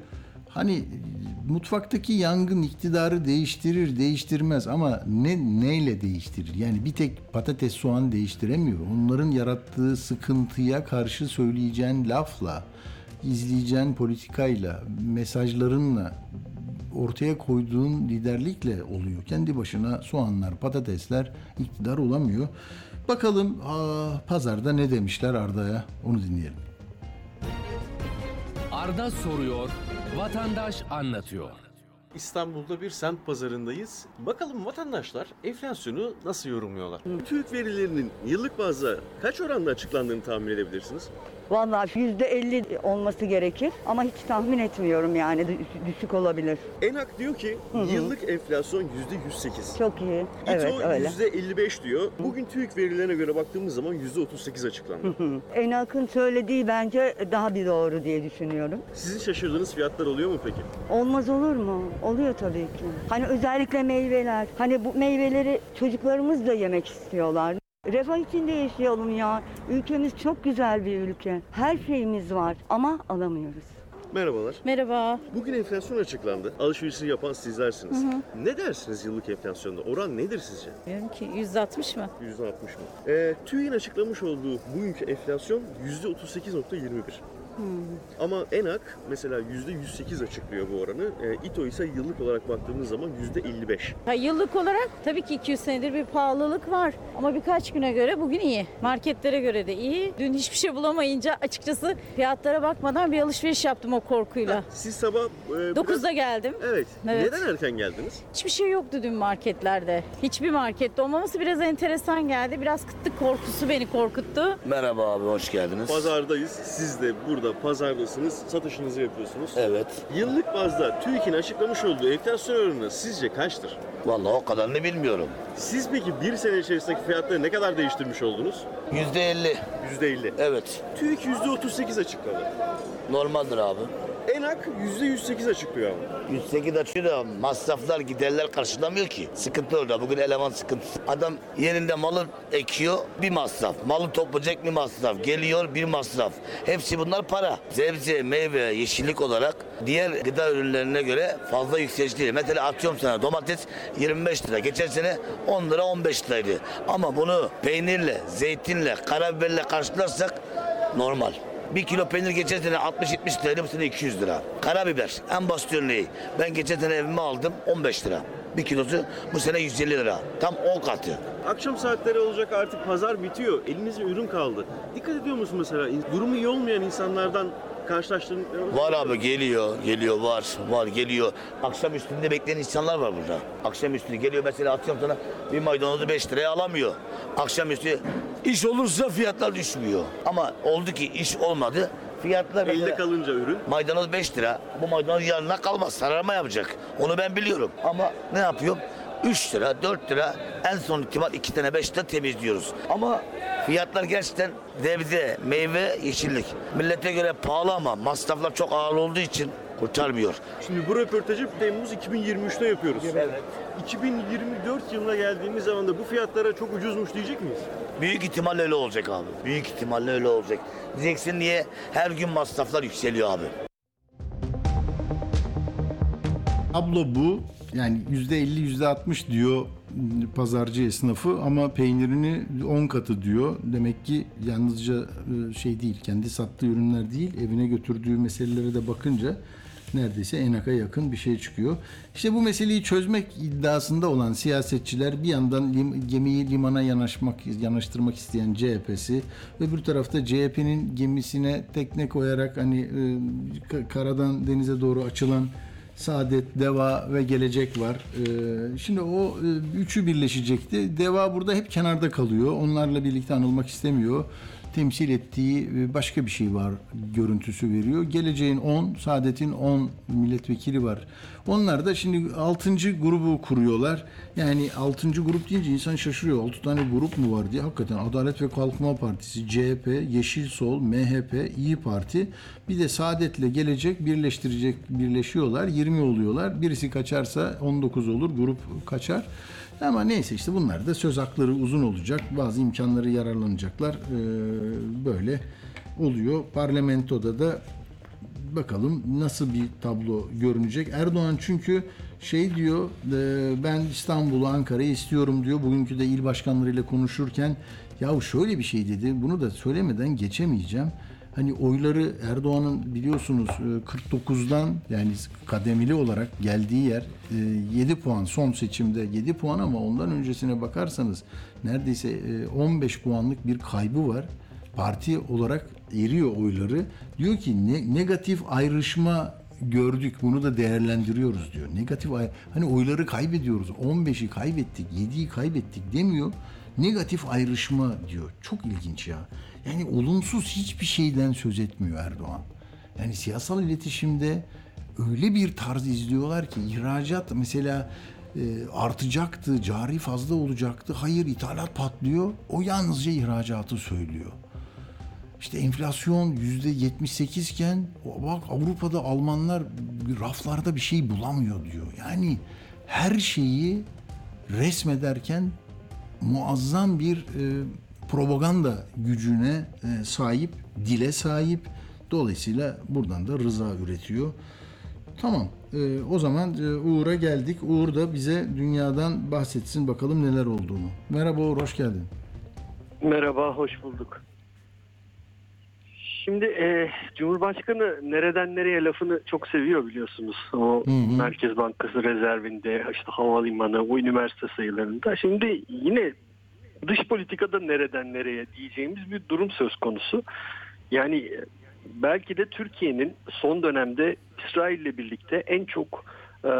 hani mutfaktaki yangın iktidarı değiştirir değiştirmez ama ne neyle değiştirir? Yani bir tek patates soğan değiştiremiyor. Onların yarattığı sıkıntıya karşı söyleyeceğin lafla, izleyeceğin politikayla, mesajlarınla ortaya koyduğun liderlikle oluyor. Kendi başına soğanlar, patatesler iktidar olamıyor. Bakalım aa, pazarda ne demişler Arda'ya onu dinleyelim. Arda soruyor, vatandaş anlatıyor. İstanbul'da bir semt pazarındayız. Bakalım vatandaşlar enflasyonu nasıl yorumluyorlar? TÜİK verilerinin yıllık bazda kaç oranda açıklandığını tahmin edebilirsiniz? Vallahi yüzde elli olması gerekir ama hiç tahmin etmiyorum yani Düş- düşük olabilir. Enhak diyor ki Hı hı. yıllık enflasyon %108. Çok iyi. Evet İTO öyle. %55 diyor. Bugün TÜİK verilerine göre baktığımız zaman %38 açıklandı. Enak'ın söylediği bence daha bir doğru diye düşünüyorum. Sizin şaşırdığınız fiyatlar oluyor mu peki? Olmaz olur mu? Oluyor tabii ki. Hani özellikle meyveler. Hani bu meyveleri çocuklarımız da yemek istiyorlar. Refah içinde yaşayalım ya. Ülkemiz çok güzel bir ülke. Her şeyimiz var ama alamıyoruz. Merhabalar. Merhaba. Bugün enflasyon açıklandı. Alışverişi yapan sizlersiniz. Hı hı. Ne dersiniz yıllık enflasyonda? Oran nedir sizce? Diyorum ki 160 mı? %60 mı? Ee, TÜİ'nin açıklamış olduğu bugünkü enflasyon %38.21. Hmm. Ama ENAK mesela %108 açıklıyor bu oranı. Ee, İTO ise yıllık olarak baktığımız zaman %55. Ha, yıllık olarak tabii ki 200 senedir bir pahalılık var. Ama birkaç güne göre bugün iyi. Marketlere göre de iyi. Dün hiçbir şey bulamayınca açıkçası fiyatlara bakmadan bir alışveriş yaptım o korkuyla. Siz sabah... E, 9'da geldim. Evet. Evet. Neden erken geldiniz? Hiçbir şey yoktu dün marketlerde. Hiçbir markette olmaması biraz enteresan geldi. Biraz kıtlık korkusu beni korkuttu. Merhaba abi hoş geldiniz. Pazardayız. Siz de burada pazardasınız. Satışınızı yapıyorsunuz. Evet. Yıllık bazda TÜİK'in açıklamış olduğu enflasyon oranı sizce kaçtır? Vallahi o kadarını bilmiyorum. Siz peki bir sene içerisindeki fiyatları ne kadar değiştirmiş oldunuz? Yüzde elli. %50. Evet. TÜİK %38 açıkladı. Normaldir abi. ENAK %108 açıklıyor ama. 108 açıyor da masraflar giderler karşılamıyor ki. Sıkıntı orada. Bugün eleman sıkıntısı. Adam yerinde malı ekiyor bir masraf. Malı toplayacak bir masraf. Geliyor bir masraf. Hepsi bunlar para. Sebze, meyve, yeşillik olarak diğer gıda ürünlerine göre fazla yükseliş değil. Mesela atıyorum sana domates 25 lira. Geçen sene 10 lira 15 liraydı. Ama bunu peynirle, zeytinle, karabiberle karşılarsak normal. Bir kilo peynir geçen sene 60-70 liraydı bu sene 200 lira. Karabiber en basit örneği. Ben geçen sene evime aldım 15 lira. Bir kilosu bu sene 150 lira. Tam 10 katı. Akşam saatleri olacak artık pazar bitiyor. Elinizde ürün kaldı. Dikkat ediyor musun mesela durumu iyi olmayan insanlardan karşılaştığın Var abi geliyor, geliyor var, var geliyor. Akşam üstünde bekleyen insanlar var burada. Akşam üstü geliyor mesela atıyorum sana bir maydanozu 5 liraya alamıyor. Akşam üstü iş olursa fiyatlar düşmüyor. Ama oldu ki iş olmadı. Fiyatlar Elde mesela- kalınca ürün. Maydanoz 5 lira. Bu maydanoz yarına kalmaz. Sararma yapacak. Onu ben biliyorum. Ama ne yapıyorum? 3 lira, 4 lira. En son ihtimal 2 tane 5 lira temizliyoruz. Ama fiyatlar gerçekten devde, meyve, yeşillik. Millete göre pahalı ama masraflar çok ağır olduğu için kurtarmıyor. Şimdi bu röportajı Temmuz 2023'te yapıyoruz. Evet. 2024 yılına geldiğimiz zaman da bu fiyatlara çok ucuzmuş diyecek miyiz? Büyük ihtimalle öyle olacak abi. Büyük ihtimalle öyle olacak. Diyeceksin niye? Her gün masraflar yükseliyor abi. Tablo bu. Yani %50 %60 diyor pazarcı esnafı ama peynirini 10 katı diyor. Demek ki yalnızca e, şey değil, kendi sattığı ürünler değil, evine götürdüğü meselelere de bakınca neredeyse enaka yakın bir şey çıkıyor. İşte bu meseleyi çözmek iddiasında olan siyasetçiler bir yandan lim, gemiyi limana yanaşmak yanaştırmak isteyen CHP'si bir tarafta CHP'nin gemisine tekne koyarak hani e, ka- karadan denize doğru açılan Saadet, Deva ve Gelecek var. Ee, şimdi o e, üçü birleşecekti. Deva burada hep kenarda kalıyor. Onlarla birlikte anılmak istemiyor. Temsil ettiği e, başka bir şey var görüntüsü veriyor. Geleceğin 10, Saadet'in 10 milletvekili var. Onlar da şimdi 6. grubu kuruyorlar. Yani 6. grup deyince insan şaşırıyor. 6 tane grup mu var diye. Hakikaten Adalet ve Kalkınma Partisi, CHP, Yeşil Sol, MHP, İyi Parti bir de Saadet'le Gelecek birleştirecek birleşiyorlar. 20 oluyorlar. Birisi kaçarsa 19 olur. Grup kaçar. Ama neyse işte bunlar da söz hakları uzun olacak. Bazı imkanları yararlanacaklar. Ee, böyle oluyor. Parlamentoda da bakalım nasıl bir tablo görünecek. Erdoğan çünkü şey diyor e, ben İstanbul'u Ankara'yı istiyorum diyor. Bugünkü de il başkanlarıyla konuşurken ya şöyle bir şey dedi. Bunu da söylemeden geçemeyeceğim. Hani oyları Erdoğan'ın biliyorsunuz e, 49'dan yani kademeli olarak geldiği yer e, 7 puan son seçimde 7 puan ama ondan öncesine bakarsanız neredeyse e, 15 puanlık bir kaybı var parti olarak eriyor oyları. Diyor ki ne, negatif ayrışma gördük bunu da değerlendiriyoruz diyor. Negatif hani oyları kaybediyoruz. 15'i kaybettik, 7'yi kaybettik demiyor. Negatif ayrışma diyor. Çok ilginç ya. Yani olumsuz hiçbir şeyden söz etmiyor Erdoğan. Yani siyasal iletişimde öyle bir tarz izliyorlar ki ihracat mesela e, artacaktı, cari fazla olacaktı. Hayır ithalat patlıyor. O yalnızca ihracatı söylüyor. İşte enflasyon yüzde 78 iken bak Avrupa'da Almanlar raflarda bir şey bulamıyor diyor. Yani her şeyi resmederken muazzam bir e, propaganda gücüne e, sahip, dile sahip. Dolayısıyla buradan da rıza üretiyor. Tamam. e, o zaman e, Uğur'a geldik. Uğur da bize dünyadan bahsetsin bakalım neler olduğunu. Merhaba Uğur, hoş geldin. Merhaba, hoş bulduk. Şimdi e, Cumhurbaşkanı nereden nereye lafını çok seviyor biliyorsunuz. O Hı hı. Merkez Bankası rezervinde, işte havalimanı, o üniversite sayılarında. Şimdi yine dış politikada nereden nereye diyeceğimiz bir durum söz konusu. Yani e, belki de Türkiye'nin son dönemde İsrail ile birlikte en çok e,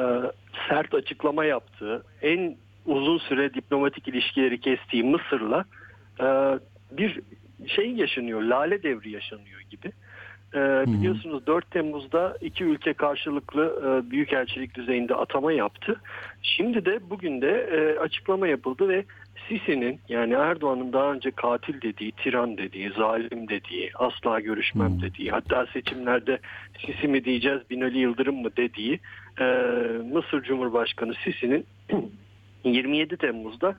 sert açıklama yaptığı, en uzun süre diplomatik ilişkileri kestiği Mısır'la e, bir şey yaşanıyor, lale devri yaşanıyor gibi. E, biliyorsunuz 4 Temmuz'da iki ülke karşılıklı e, büyükelçilik düzeyinde atama yaptı. Şimdi de bugün de e, açıklama yapıldı ve Sisi'nin yani Erdoğan'ın daha önce katil dediği, tiran dediği, zalim dediği, asla görüşmem dediği, hatta seçimlerde Sisi mi diyeceğiz, Binali Yıldırım mı dediği e, Mısır Cumhurbaşkanı Sisi'nin 27 Temmuz'da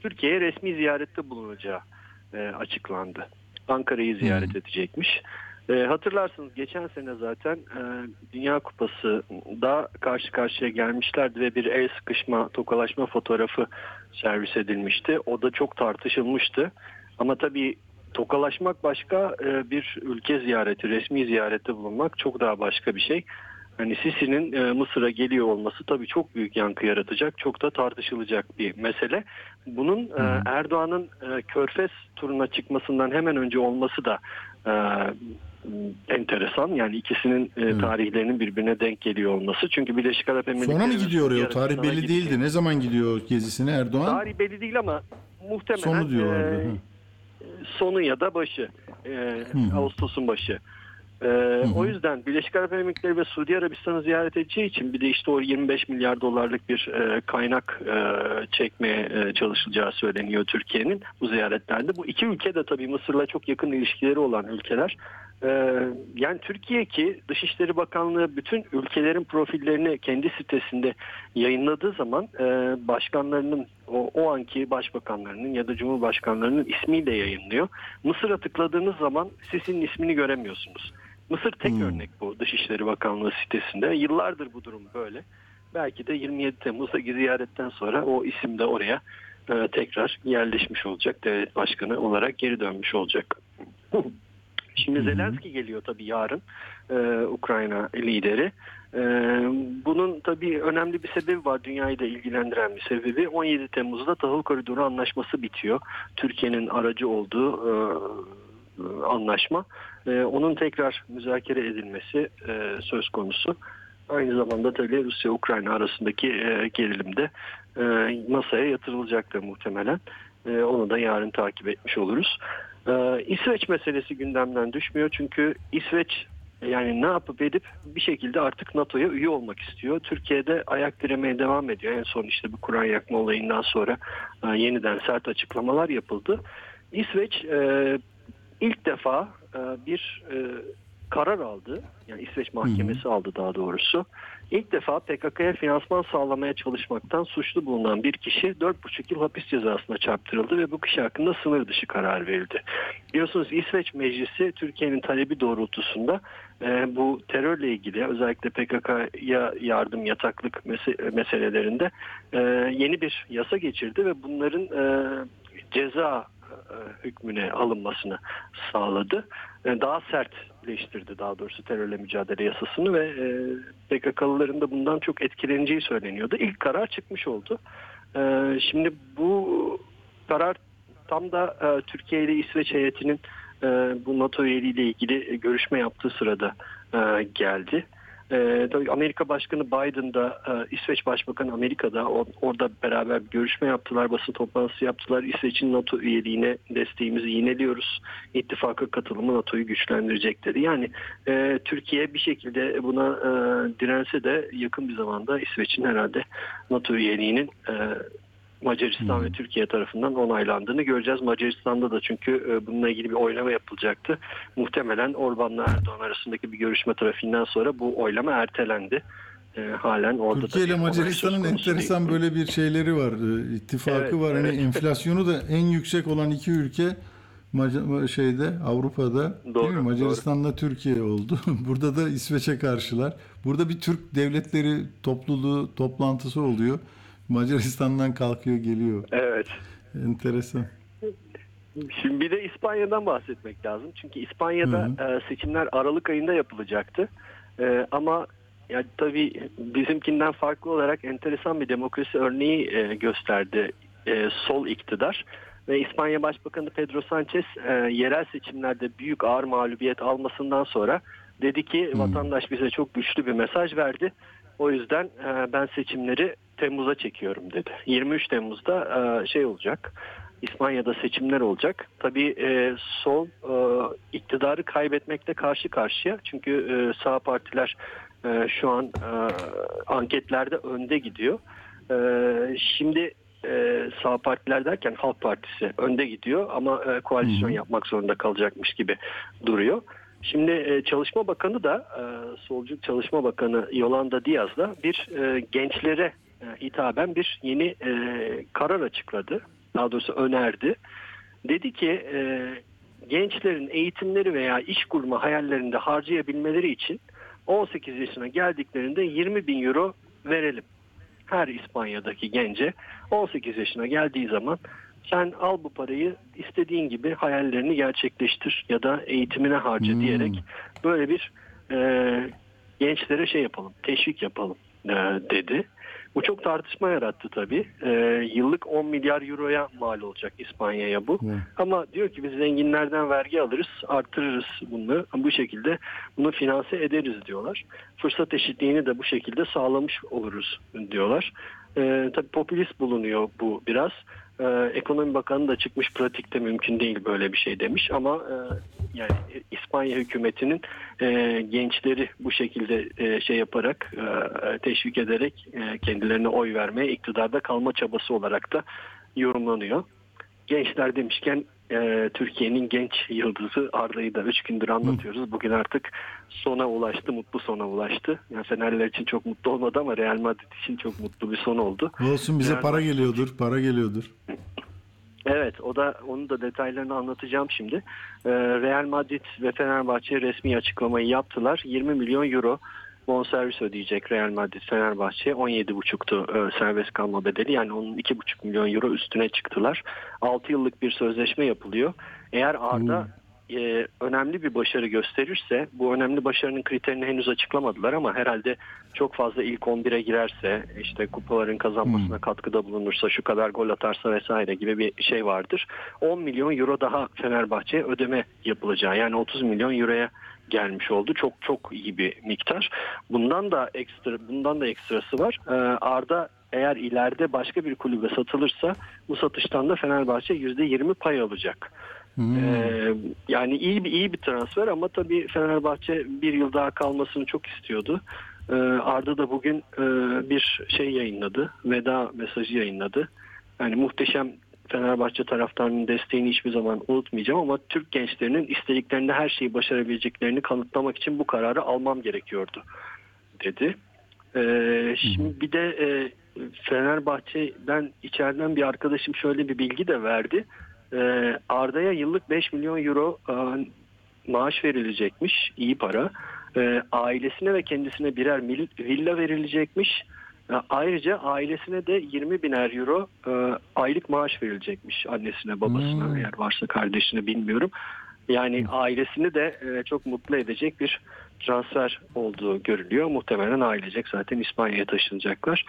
Türkiye'ye resmi ziyarette bulunacağı e, açıklandı. Ankara'yı ziyaret edecekmiş. E, hatırlarsınız geçen sene zaten e, Dünya Kupası'da karşı karşıya gelmişlerdi ve bir el sıkışma, tokalaşma fotoğrafı servis edilmişti. O da çok tartışılmıştı. Ama tabii tokalaşmak başka, e, bir ülke ziyareti, resmi ziyarette bulunmak çok daha başka bir şey. Hani Sisi'nin e, Mısır'a geliyor olması tabii çok büyük yankı yaratacak, çok da tartışılacak bir mesele. Bunun e, Erdoğan'ın e, Körfez turuna çıkmasından hemen önce olması da e, enteresan. Yani ikisinin e, tarihlerinin birbirine denk geliyor olması. Çünkü Birleşik Arap Emirlikleri... Sonra mı gidiyor oraya? Tarih belli gidecek. değildi. Ne zaman gidiyor gezisine Erdoğan? Tarih belli değil ama muhtemelen Sonu diyorlardı. e, Hı. sonu ya da başı. E, Hı. Ağustos'un başı. E, O yüzden Birleşik Arap Emirlikleri ve Suudi Arabistan'ı ziyaret edeceği için bir de işte o 25 milyar dolarlık bir e, kaynak e, çekmeye e, çalışılacağı söyleniyor Türkiye'nin bu ziyaretlerde. Bu iki ülke de tabii Mısır'la çok yakın ilişkileri olan ülkeler. E, yani Türkiye ki Dışişleri Bakanlığı bütün ülkelerin profillerini kendi sitesinde yayınladığı zaman e, başkanlarının o, o anki başbakanlarının ya da cumhurbaşkanlarının ismiyle yayınlıyor. Mısır'a tıkladığınız zaman Sisi'nin ismini göremiyorsunuz. Mısır tek örnek bu Dışişleri Bakanlığı sitesinde. Yıllardır bu durum böyle. Belki de 27 Temmuz'daki ziyaretten sonra o isim de oraya e, tekrar yerleşmiş olacak. Devlet başkanı olarak geri dönmüş olacak. Şimdi Zelenski geliyor tabii yarın e, Ukrayna lideri. E, bunun tabii önemli bir sebebi var dünyayı da ilgilendiren bir sebebi. 17 Temmuz'da tahıl koridoru anlaşması bitiyor. Türkiye'nin aracı olduğu e, anlaşma. E, onun tekrar müzakere edilmesi e, söz konusu. Aynı zamanda tabii Rusya-Ukrayna arasındaki e, gerilimde e, masaya yatırılacaktır muhtemelen. E, onu da yarın takip etmiş oluruz. Ee, İsveç meselesi gündemden düşmüyor çünkü İsveç yani ne yapıp edip bir şekilde artık NATO'ya üye olmak istiyor. Türkiye'de ayak diremeye devam ediyor. En son işte bu Kur'an yakma olayından sonra e, yeniden sert açıklamalar yapıldı. İsveç e, ilk defa e, bir e, karar aldı. Yani İsveç mahkemesi aldı daha doğrusu. İlk defa PKK'ya finansman sağlamaya çalışmaktan suçlu bulunan bir kişi 4,5 yıl hapis cezasına çarptırıldı ve bu kişi hakkında sınır dışı karar verildi. Biliyorsunuz İsveç Meclisi Türkiye'nin talebi doğrultusunda e, bu terörle ilgili özellikle PKK'ya yardım yataklık mese- meselelerinde e, yeni bir yasa geçirdi ve bunların e, ceza hükmüne alınmasını sağladı. E, Daha sertleştirdi daha doğrusu terörle mücadele yasasını ve e, PKK'lıların da bundan çok etkileneceği söyleniyordu. İlk karar çıkmış oldu. E, Şimdi bu karar tam da e, Türkiye ile İsveç heyetinin e, bu NATO üyeliğiyle ilgili e, görüşme yaptığı sırada e, geldi. E, tabii Amerika Başkanı Biden da e, İsveç Başbakanı Amerika'da orada beraber bir görüşme yaptılar, basın toplantısı yaptılar. İsveç'in NATO üyeliğine desteğimizi yineliyoruz. İttifaka katılımı NATO'yu güçlendirecek dedi. Yani e, Türkiye bir şekilde buna e, dirense de yakın bir zamanda İsveç'in herhalde NATO üyeliğinin e, Macaristan ve Türkiye tarafından onaylandığını göreceğiz. Macaristan'da da çünkü e, bununla ilgili bir oylama yapılacaktı. Muhtemelen Orban'la Erdoğan arasındaki bir görüşme trafiğinden sonra bu oylama ertelendi. E, halen orada Türkiye ile Macaristan'ın enteresan değil. böyle bir şeyleri var. e, ittifakı Evet, var. Hani evet. enflasyonu da en yüksek olan iki ülke Maca- şeyde Avrupa'da değil Doğru, mi? Macaristan'la Türkiye oldu. Burada da İsveç'e karşılar. Burada bir Türk devletleri topluluğu toplantısı oluyor. Macaristan'dan kalkıyor geliyor. Evet. Enteresan. Şimdi bir de İspanya'dan bahsetmek lazım. Çünkü İspanya'da e, seçimler Aralık ayında yapılacaktı. E, ama ya tabii bizimkinden farklı olarak enteresan bir demokrasi örneği e, gösterdi sol iktidar. Ve İspanya Başbakanı Pedro Sanchez yerel seçimlerde büyük ağır mağlubiyet almasından sonra dedi ki vatandaş bize çok güçlü bir mesaj verdi. O yüzden e, ben seçimleri Temmuz'a çekiyorum dedi. 23 Temmuz'da e, şey olacak. İspanya'da seçimler olacak. Tabii e, sol e, iktidarı kaybetmekte karşı karşıya. Çünkü e, sağ partiler e, şu an e, anketlerde önde gidiyor. E, şimdi e, sağ partiler derken Halk Partisi önde gidiyor ama e, koalisyon yapmak zorunda kalacakmış gibi duruyor. Şimdi e, Çalışma Bakanı da e, solcu Çalışma Bakanı Yolanda Diaz da bir e, gençlere hitaben bir yeni karar açıkladı. Daha doğrusu önerdi. Dedi ki gençlerin eğitimleri veya iş kurma hayallerinde harcayabilmeleri için 18 yaşına geldiklerinde 20 bin euro verelim. Her İspanya'daki gence 18 yaşına geldiği zaman sen al bu parayı istediğin gibi hayallerini gerçekleştir ya da eğitimine harca diyerek böyle bir e, gençlere şey yapalım, teşvik yapalım e, dedi. Bu çok tartışma yarattı tabii. E, yıllık 10 milyar euroya mal olacak İspanya'ya bu. Ama diyor ki biz zenginlerden vergi alırız, artırırız bunu. Bu şekilde bunu finanse ederiz diyorlar. Fırsat eşitliğini de bu şekilde sağlamış oluruz diyorlar. E, tabii popülist bulunuyor bu biraz. Ee, Ekonomi Bakanı da çıkmış pratikte mümkün değil böyle bir şey demiş ama e, yani İspanya hükümetinin e, gençleri bu şekilde e, şey yaparak e, teşvik ederek e, kendilerine oy vermeye iktidarda kalma çabası olarak da yorumlanıyor. Gençler demişken e, Türkiye'nin genç yıldızı Arda'yı da 3 gündür anlatıyoruz. Bugün artık sona ulaştı, mutlu sona ulaştı. Yani Fenerler için çok mutlu olmadı ama Real Madrid için çok mutlu bir son oldu. Olsun bize Real para geliyordur. Para geliyordur. Evet, o da onun da detaylarını anlatacağım şimdi. Ee, Real Madrid ve Fenerbahçe resmi açıklamayı yaptılar. 20 milyon euro bonservis ödeyecek Real Madrid Fenerbahçe 17,5'tu e, serbest kalma bedeli yani onun 2,5 milyon euro üstüne çıktılar. 6 yıllık bir sözleşme yapılıyor. Eğer Arda e, önemli bir başarı gösterirse bu önemli başarının kriterini henüz açıklamadılar ama herhalde çok fazla ilk 11'e girerse işte kupaların kazanmasına katkıda bulunursa şu kadar gol atarsa vesaire gibi bir şey vardır. 10 milyon euro daha Fenerbahçe'ye ödeme yapılacağı yani 30 milyon euroya gelmiş oldu. Çok çok iyi bir miktar. Bundan da ekstra bundan da ekstrası var. Ee, Arda eğer ileride başka bir kulübe satılırsa bu satıştan da Fenerbahçe %20 pay alacak. Ee, yani iyi bir iyi bir transfer ama tabii Fenerbahçe bir yıl daha kalmasını çok istiyordu. Ee, Arda da bugün e, bir şey yayınladı. Veda mesajı yayınladı. Yani muhteşem Fenerbahçe taraftarının desteğini hiçbir zaman unutmayacağım ama Türk gençlerinin istediklerinde her şeyi başarabileceklerini kanıtlamak için bu kararı almam gerekiyordu dedi. Ee, şimdi bir de e, Fenerbahçe'den içeriden bir arkadaşım şöyle bir bilgi de verdi. Ee, Arda'ya yıllık 5 milyon euro e, maaş verilecekmiş, iyi para. Ee, ailesine ve kendisine birer villa verilecekmiş. Ayrıca ailesine de 20 biner euro e, aylık maaş verilecekmiş annesine babasına eğer varsa kardeşine bilmiyorum. Yani ailesini de e, çok mutlu edecek bir transfer olduğu görülüyor. Muhtemelen ailecek zaten İspanya'ya taşınacaklar.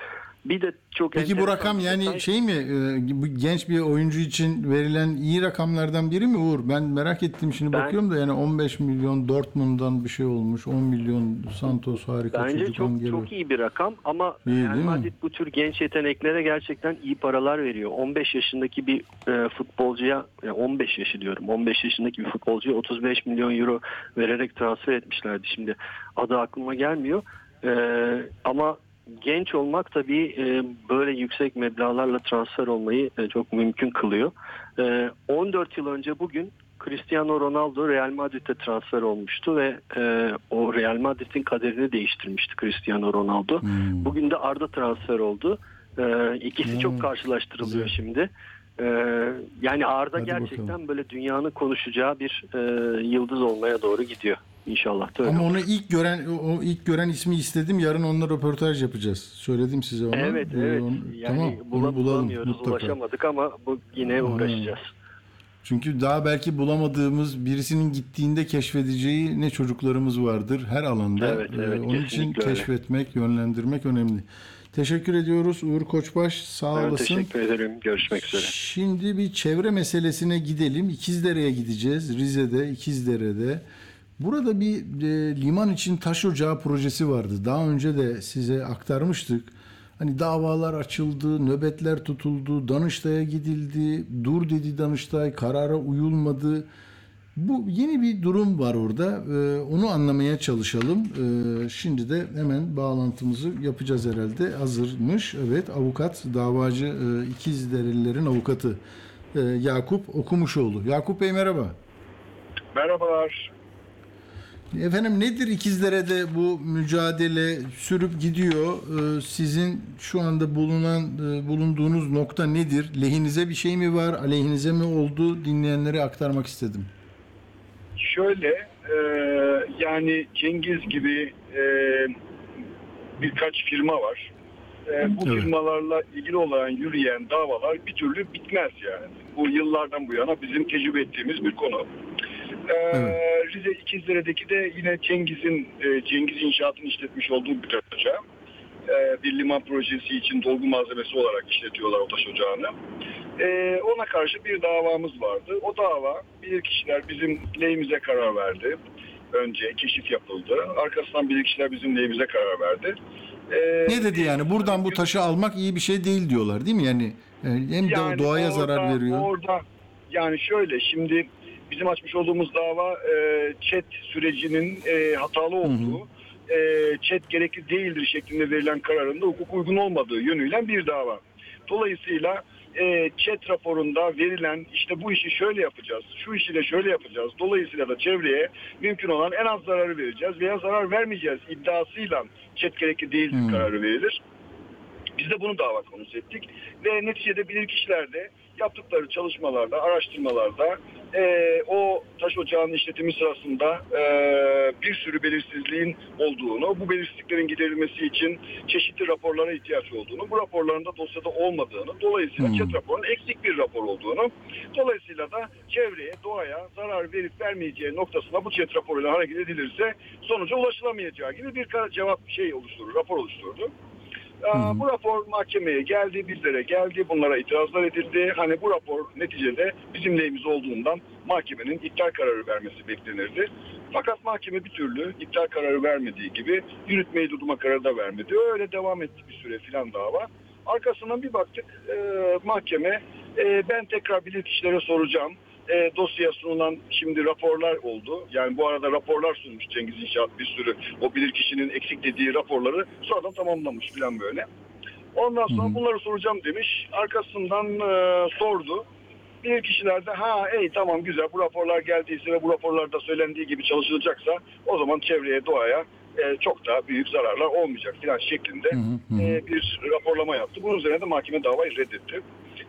Bir de çok Peki bu rakam yani detay- şey mi e, genç bir oyuncu için verilen iyi rakamlardan biri mi Uğur? Ben merak ettim şimdi Ben- bakıyorum da yani 15 milyon Dortmund'dan bir şey olmuş. 10 milyon Santos harika Bence çocuk çok Angelo. çok iyi bir rakam ama İyi, Real? Madrid bu tür genç yeteneklere gerçekten iyi paralar veriyor. 15 yaşındaki bir e, futbolcuya yani 15 yaşı diyorum. 15 yaşındaki bir futbolcuya 35 milyon euro vererek transfer etmişlerdi. Şimdi adı aklıma gelmiyor. E, ama genç olmak tabii e, böyle yüksek meblağlarla transfer olmayı e, çok mümkün kılıyor. E, 14 yıl önce bugün Cristiano Ronaldo Real Madrid'e transfer olmuştu ve e, o Real Madrid'in kaderini değiştirmişti Cristiano Ronaldo. Bugün de Arda transfer oldu. E, ikisi Hmm, çok karşılaştırılıyor şimdi. E, yani Arda Hadi gerçekten bakalım. böyle dünyanın konuşacağı bir e, yıldız olmaya doğru gidiyor. İnşallah da öyle Ama olur. onu ilk gören o ilk gören ismi istedim. Yarın onunla röportaj yapacağız. Söyledim size onu. Evet Ee, evet. onu- Yani tamam. bula- Onu bulalım mutlaka. ulaşamadık ama bu yine uğraşacağız. Çünkü daha belki bulamadığımız birisinin gittiğinde keşfedeceği ne çocuklarımız vardır her alanda. Evet, evet, Ee, Onun için öyle. keşfetmek, yönlendirmek önemli. Teşekkür ediyoruz Uğur Koçbaş. Sağ Ben olasın. teşekkür ederim. Görüşmek üzere. Şimdi bir çevre meselesine gidelim. İkizdere'ye gideceğiz. Rize'de, İkizdere'de. Burada bir e, liman için taş ocağı projesi vardı. Daha önce de size aktarmıştık. Hani davalar açıldı, nöbetler tutuldu, Danıştay'a gidildi, dur dedi Danıştay, karara uyulmadı. Bu yeni bir durum var orada. Ee, onu anlamaya çalışalım. Ee, şimdi de hemen bağlantımızı yapacağız herhalde. Hazırmış. Evet, avukat, davacı e, İkizderelilerin avukatı e, Yakup Okumuşoğlu. Yakup Bey merhaba. Merhabalar. Efendim nedir İkizdere'de bu mücadele sürüp gidiyor? Ee, sizin şu anda bulunan e, bulunduğunuz nokta nedir? Lehinize bir şey mi var? Aleyhinize mi oldu? Dinleyenlere aktarmak istedim. Şöyle e, yani Cengiz gibi e, birkaç firma var. E, bu Evet. firmalarla ilgili olan yürüyen davalar bir türlü bitmez yani. Bu yıllardan bu yana bizim tecrübe ettiğimiz bir konu. E, Rize İkizdere'deki de yine Cengiz'in e, Cengiz İnşaat'ın işletmiş olduğu bir ocağı. E, bir liman projesi için dolgu malzemesi olarak işletiyorlar o taş ocağını. E, ona karşı bir davamız vardı. O dava bilirkişiler bizim lehimize karar verdi. Önce keşif yapıldı. Arkasından bilirkişiler bizim lehimize karar verdi. E, Ne dedi yani? Buradan bu taşı almak iyi bir şey değil diyorlar değil mi? Yani e, hem Yani doğaya orada- zarar veriyor. Orada yani şöyle şimdi bizim açmış olduğumuz dava e, chat sürecinin e, hatalı olduğu, e, chat gerekli değildir şeklinde verilen kararında hukuk uygun olmadığı yönüyle bir dava. Dolayısıyla e, chat raporunda verilen işte bu işi şöyle yapacağız, şu işi de şöyle yapacağız. Dolayısıyla da çevreye mümkün olan en az zararı vereceğiz veya zarar vermeyeceğiz iddiasıyla chat gerekli değildir kararı verilir. Biz de bunu dava konusu ettik ve neticede bilirkişiler de yaptıkları çalışmalarda, araştırmalarda e, o taş ocağının işletimi sırasında e, bir sürü belirsizliğin olduğunu, bu belirsizliklerin giderilmesi için çeşitli raporlara ihtiyaç olduğunu, bu raporların da dosyada olmadığını, dolayısıyla chat raporunun eksik bir rapor olduğunu, dolayısıyla da çevreye, doğaya zarar verip vermeyeceği noktasına bu chat raporuyla hareket edilirse sonuca ulaşılamayacağı gibi bir cevap şey oluşturur, rapor oluşturdu. Aa, Bu rapor mahkemeye geldi, bizlere geldi, bunlara itirazlar edildi. Hani bu rapor neticede bizim lehimiz olduğundan mahkemenin iptal kararı vermesi beklenirdi. Fakat mahkeme bir türlü iptal kararı vermediği gibi yürütmeyi durdurma kararı da vermedi. Öyle devam etti bir süre filan dava. Arkasından bir baktık e, mahkeme e, ben tekrar bilirkişilere soracağım. E, dosyaya sunulan şimdi raporlar oldu. Yani bu arada raporlar sunmuş Cengiz İnşaat bir sürü o bilirkişinin eksik dediği raporları sonradan tamamlamış falan böyle. Ondan sonra bunları soracağım demiş. Arkasından e, sordu. Bir kişiler de ha ey tamam güzel bu raporlar geldiyse ve bu raporlarda söylendiği gibi çalışılacaksa o zaman çevreye doğaya e, çok daha büyük zararlar olmayacak filan şeklinde e, bir raporlama yaptı. Bunun üzerine de mahkeme davayı reddetti.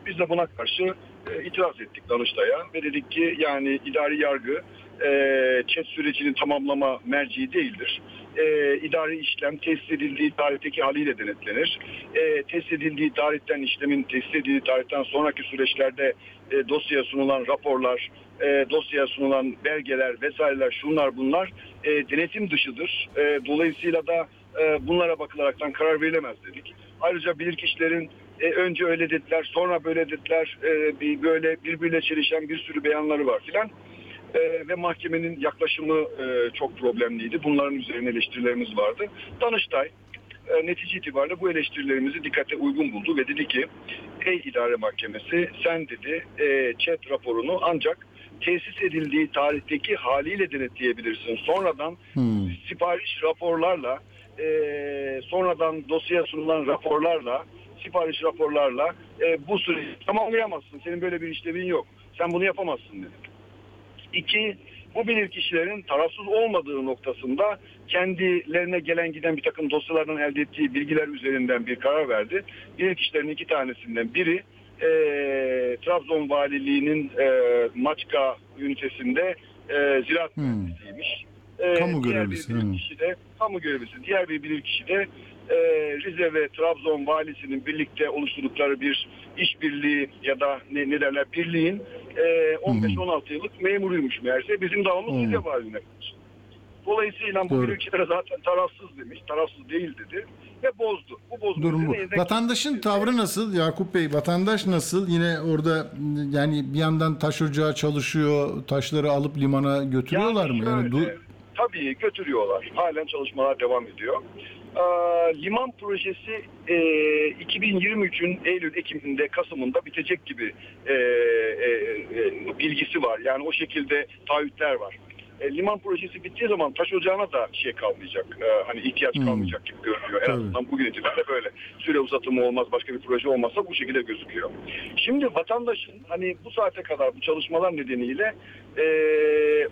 Biz de buna karşı e, itiraz ettik Danıştay'a ve dedik ki yani idari yargı e, çet sürecinin tamamlama merci değildir. E, idari işlem tesis edildiği tarihteki haliyle denetlenir. E, tesis edildiği tarihten işlemin tesis edildiği tarihten sonraki süreçlerde e, dosyaya sunulan raporlar, e, dosyaya sunulan belgeler vesaireler şunlar bunlar e, denetim dışıdır. E, dolayısıyla da e, bunlara bakılaraktan karar verilemez dedik. Ayrıca bilirkişilerin e, önce öyle dediler, sonra böyle dediler, e, bir böyle birbiriyle çelişen bir sürü beyanları var filan. E, ve mahkemenin yaklaşımı e, çok problemliydi. Bunların üzerine eleştirilerimiz vardı. Danıştay e, netice itibariyle bu eleştirilerimizi dikkate uygun buldu ve dedi ki ey idare mahkemesi sen dedi e, chat raporunu ancak tesis edildiği tarihteki haliyle denetleyebilirsin. Sonradan sipariş raporlarla e, sonradan dosyaya sunulan raporlarla, sipariş raporlarla e, bu süreci tamamlayamazsın. Senin böyle bir işlevin yok. Sen bunu yapamazsın dedi. İki, bu bilirkişilerin tarafsız olmadığı noktasında kendilerine gelen giden bir takım dosyalardan elde ettiği bilgiler üzerinden bir karar verdi. Bilirkişilerin iki tanesinden biri e, Trabzon Valiliği'nin e, Maçka ünitesinde e, ziraat mühendisiymiş. E, Kamu diğer görevlisi, Bir bilirkişi de kamu görevlisi. Diğer bir bilirkişi de e, Rize ve Trabzon valisinin birlikte oluşturdukları bir işbirliği ya da ne, ne derler birliğin e, 15-16 yıllık memuruymuş meğerse. Bizim davamız Rize valine karşı. Dolayısıyla bu bilirkişilere zaten tarafsız demiş. Tarafsız değil dedi ve bozdu. Bu bozdu. Durum bu. Vatandaşın tavrı nasıl Yakup Bey? Vatandaş nasıl? Yine orada yani bir yandan taş ocağı çalışıyor, taşları alıp limana götürüyorlar mı? Yani du- şöyle, Tabii götürüyorlar. Halen çalışmalar devam ediyor. Ee, liman projesi e, 2023'ün Eylül-Ekim'inde, Kasım'ında bitecek gibi e, e, e, bilgisi var. Yani o şekilde taahhütler var. E, liman projesi bittiği zaman taş ocağına da şey kalmayacak. e, hani ihtiyaç kalmayacak gibi görünüyor. En Tabii. azından bugün itibariyle böyle. Süre uzatımı olmaz, başka bir proje olmazsa bu şekilde gözüküyor. Şimdi vatandaşın hani bu saate kadar bu çalışmalar nedeniyle e,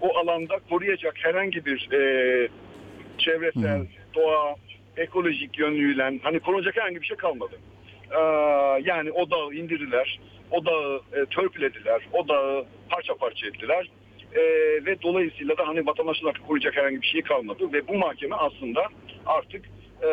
o alanda koruyacak herhangi bir e, çevresel, doğa, ekolojik yönlüyle hani korunacak herhangi bir şey kalmadı. Ee, yani o dağı indirdiler, o dağı e, törpülediler, o dağı parça parça ettiler. Ee, ve dolayısıyla da hani vatandaşlar artık koruyacak herhangi bir şey kalmadı ve bu mahkeme aslında artık e,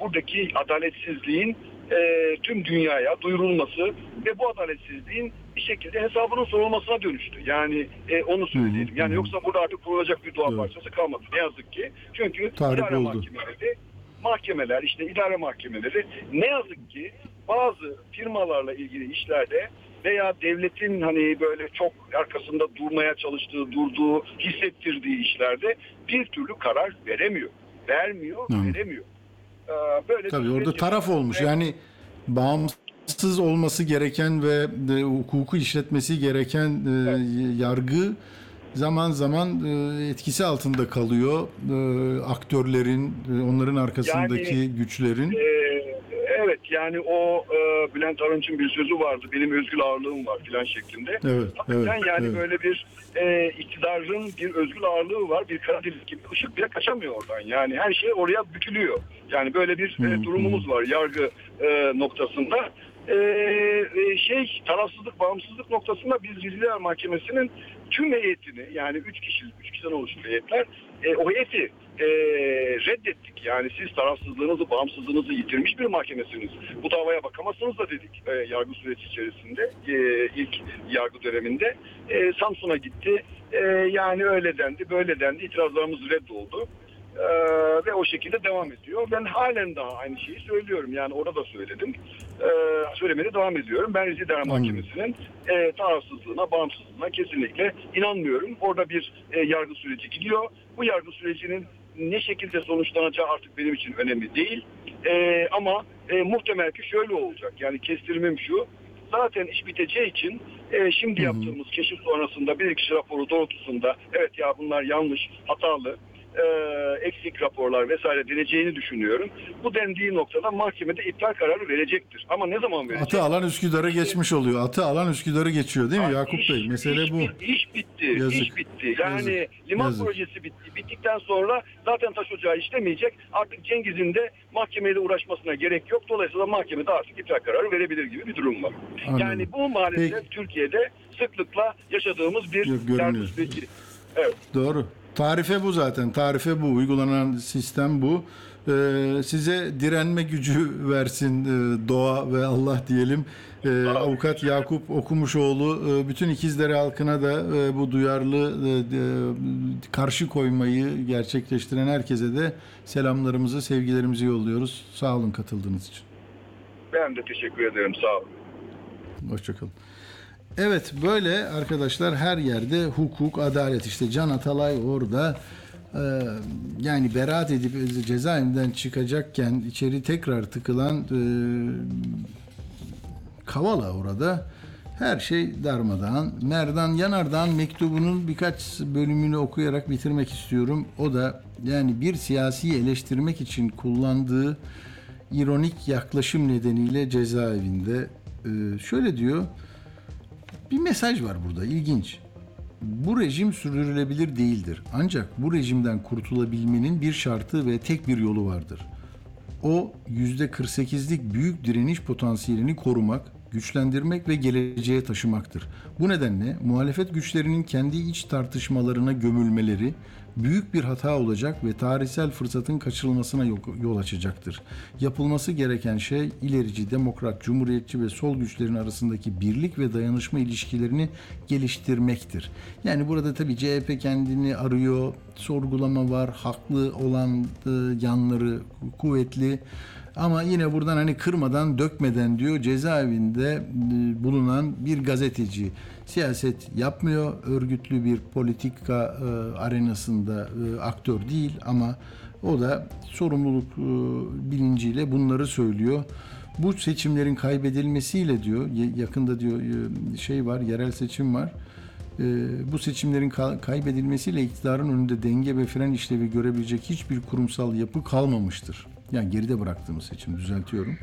buradaki adaletsizliğin e, tüm dünyaya duyurulması ve bu adaletsizliğin bir şekilde hesabının sorulmasına dönüştü. Yani e, onu söyleyelim. Yani yoksa burada artık kurulacak bir doğa parçası kalmadı. Ne yazık ki. Çünkü Tahrip idare oldu. mahkemeleri, mahkemeler işte idare mahkemeleri ne yazık ki bazı firmalarla ilgili işlerde veya devletin hani böyle çok arkasında durmaya çalıştığı, durduğu, hissettirdiği işlerde bir türlü karar veremiyor. Vermiyor, Evet. veremiyor. Ee, böyle Tabii orada süreç taraf olmuş. Yani bağımsız olması gereken ve de hukuku işletmesi gereken e, yargı zaman zaman e, etkisi altında kalıyor. E, aktörlerin, e, onların arkasındaki Yani, güçlerin. Ee, evet yani o e, Bülent Arınç'ın bir sözü vardı. Benim özgül ağırlığım var filan şeklinde. Evet, evet, yani evet. böyle bir e, iktidarın bir özgül ağırlığı var. Bir kara delik gibi ışık bile kaçamıyor oradan. Yani her şey oraya bükülüyor. Yani böyle bir e, durumumuz var yargı e, noktasında. E, e, şey tarafsızlık, bağımsızlık noktasında biz Rizliler Mahkemesi'nin tüm heyetini yani üç kişilik, üç kişiden oluşan heyetler e, o heyeti e, reddettik. Yani siz tarafsızlığınızı, bağımsızlığınızı yitirmiş bir mahkemesiniz. Bu davaya bakamazsınız da dedik e, yargı süreci içerisinde e, ilk yargı döneminde. E, Samsun'a gitti. E, yani öyle dendi, böyle dendi. İtirazlarımız reddoldu. E, ve o şekilde devam ediyor. Ben halen daha aynı şeyi söylüyorum. Yani orada da söyledim. E, söylemeye devam ediyorum. Ben Rize İdare Mahkemesi'nin e, tarafsızlığına, bağımsızlığına kesinlikle inanmıyorum. Orada bir e, yargı süreci gidiyor. Bu yargı sürecinin ne şekilde sonuçlanacağı artık benim için önemli değil. E, ama e, muhtemel ki şöyle olacak. Yani kestirmem şu. Zaten iş biteceği için e, şimdi yaptığımız keşif sonrasında bir kişi raporu doğrultusunda evet ya bunlar yanlış, hatalı, e, eksik raporlar vesaire deneceğini düşünüyorum. Bu dendiği noktada mahkemede iptal kararı verecektir. Ama ne zaman verecek? Atı alan Üsküdar'ı geçmiş oluyor. Atı alan Üsküdar'ı geçiyor değil mi Yakup Bey? Mesele iş, bu. iş bitti. Yazık. iş bitti. Yani Yazık. liman Yazık. projesi bitti. Bittikten sonra zaten taş ocağı işlemeyecek. Artık Cengiz'in de mahkemeyle uğraşmasına gerek yok. Dolayısıyla mahkemede artık iptal kararı verebilir gibi bir durum var. Anladım. Yani bu maalesef Türkiye'de sıklıkla yaşadığımız bir Yok. Evet. Doğru. Tarife bu zaten. Tarife bu. Uygulanan sistem bu. Ee, size direnme gücü versin e, doğa ve Allah diyelim. Ee, Avukat Yakup Okumuşoğlu e, bütün İkizdere halkına da e, bu duyarlı e, e, karşı koymayı gerçekleştiren herkese de selamlarımızı, sevgilerimizi yolluyoruz. Sağ olun katıldığınız için. Ben de teşekkür ederim. Sağ olun. Hoşçakalın. Evet böyle arkadaşlar her yerde hukuk, adalet işte Can Atalay orada e, yani beraat edip cezaevinden çıkacakken içeri tekrar tıkılan e, Kavala orada Her şey darmadağın. Merdan Yanardağ'ın mektubunun birkaç bölümünü okuyarak bitirmek istiyorum. O da yani bir siyasi eleştirmek için kullandığı ironik yaklaşım nedeniyle cezaevinde. Ee, şöyle diyor. Bir mesaj var burada ilginç. Bu rejim sürdürülebilir değildir. Ancak bu rejimden kurtulabilmenin bir şartı ve tek bir yolu vardır. O %48'lik büyük direniş potansiyelini korumak, güçlendirmek ve geleceğe taşımaktır. Bu nedenle muhalefet güçlerinin kendi iç tartışmalarına gömülmeleri büyük bir hata olacak ve tarihsel fırsatın kaçırılmasına yol açacaktır. Yapılması gereken şey ilerici, demokrat, cumhuriyetçi ve sol güçlerin arasındaki birlik ve dayanışma ilişkilerini geliştirmektir. Yani burada tabii CHP kendini arıyor, sorgulama var, haklı olan e, yanları kuvvetli. Ama yine buradan hani kırmadan dökmeden diyor cezaevinde e, bulunan bir gazeteci siyaset yapmıyor. Örgütlü bir politika e, arenasında e, aktör değil ama o da sorumluluk bilinciyle bunları söylüyor. Bu seçimlerin kaybedilmesiyle diyor yakında diyor şey var yerel seçim var. Bu seçimlerin ka- kaybedilmesiyle iktidarın önünde denge ve fren işlevi görebilecek hiçbir kurumsal yapı kalmamıştır. Yani geride bıraktığımız seçim düzeltiyorum.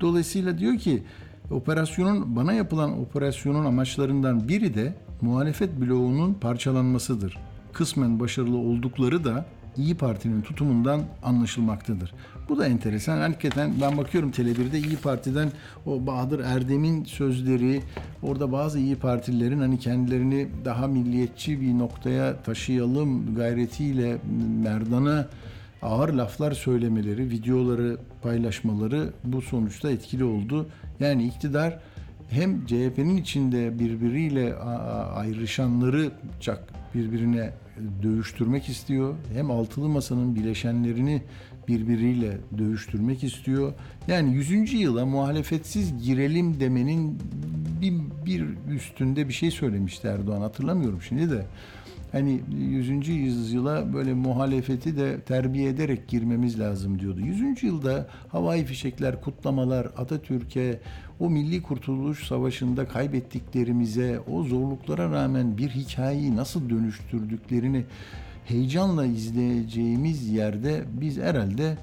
Dolayısıyla diyor ki operasyonun bana yapılan operasyonun amaçlarından biri de muhalefet bloğunun parçalanmasıdır. Kısmen başarılı oldukları da İyi Parti'nin tutumundan anlaşılmaktadır. Bu da enteresan. Hakikaten ben bakıyorum Tele1'de İyi Parti'den o Bahadır Erdem'in sözleri, orada bazı İyi Partililerin hani kendilerini daha milliyetçi bir noktaya taşıyalım gayretiyle Merdan'a ağır laflar söylemeleri, videoları paylaşmaları bu sonuçta etkili oldu. Yani iktidar hem CHP'nin içinde birbiriyle ayrışanları birbirine dövüştürmek istiyor. Hem altılı masanın bileşenlerini birbiriyle dövüştürmek istiyor. Yani 100. yıla muhalefetsiz girelim demenin bir, bir üstünde bir şey söylemişti Erdoğan hatırlamıyorum şimdi de. Hani 100. yüzyıla böyle muhalefeti de terbiye ederek girmemiz lazım diyordu. 100. yılda havai fişekler, kutlamalar, Atatürk'e, o milli kurtuluş savaşında kaybettiklerimize, o zorluklara rağmen bir hikayeyi nasıl dönüştürdüklerini heyecanla izleyeceğimiz yerde biz herhalde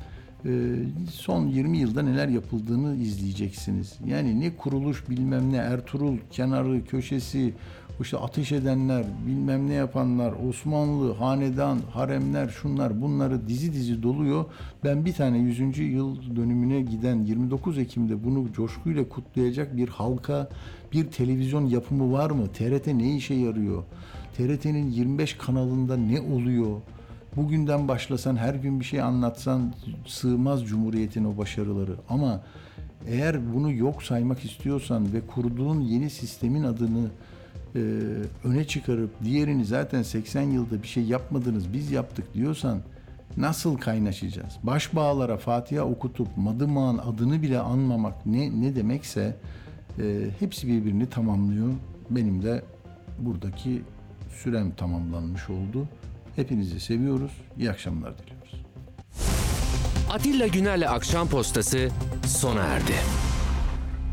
son 20 yılda neler yapıldığını izleyeceksiniz. Yani ne kuruluş bilmem ne Ertuğrul kenarı köşesi işte ateş edenler, bilmem ne yapanlar, Osmanlı, hanedan, haremler, şunlar bunları dizi dizi doluyor. Ben bir tane 100. yıl dönümüne giden 29 Ekim'de bunu coşkuyla kutlayacak bir halka, bir televizyon yapımı var mı? TRT ne işe yarıyor? TRT'nin 25 kanalında ne oluyor? Bugünden başlasan her gün bir şey anlatsan sığmaz Cumhuriyet'in o başarıları. Ama eğer bunu yok saymak istiyorsan ve kurduğun yeni sistemin adını e, öne çıkarıp diğerini zaten 80 yılda bir şey yapmadınız biz yaptık diyorsan nasıl kaynaşacağız? Başbağlara Fatiha okutup Madımak'ın adını bile anmamak ne ne demekse e, hepsi birbirini tamamlıyor. Benim de buradaki sürem tamamlanmış oldu. Hepinizi seviyoruz. İyi akşamlar diliyoruz. Atilla Güner'le Akşam Postası sona erdi.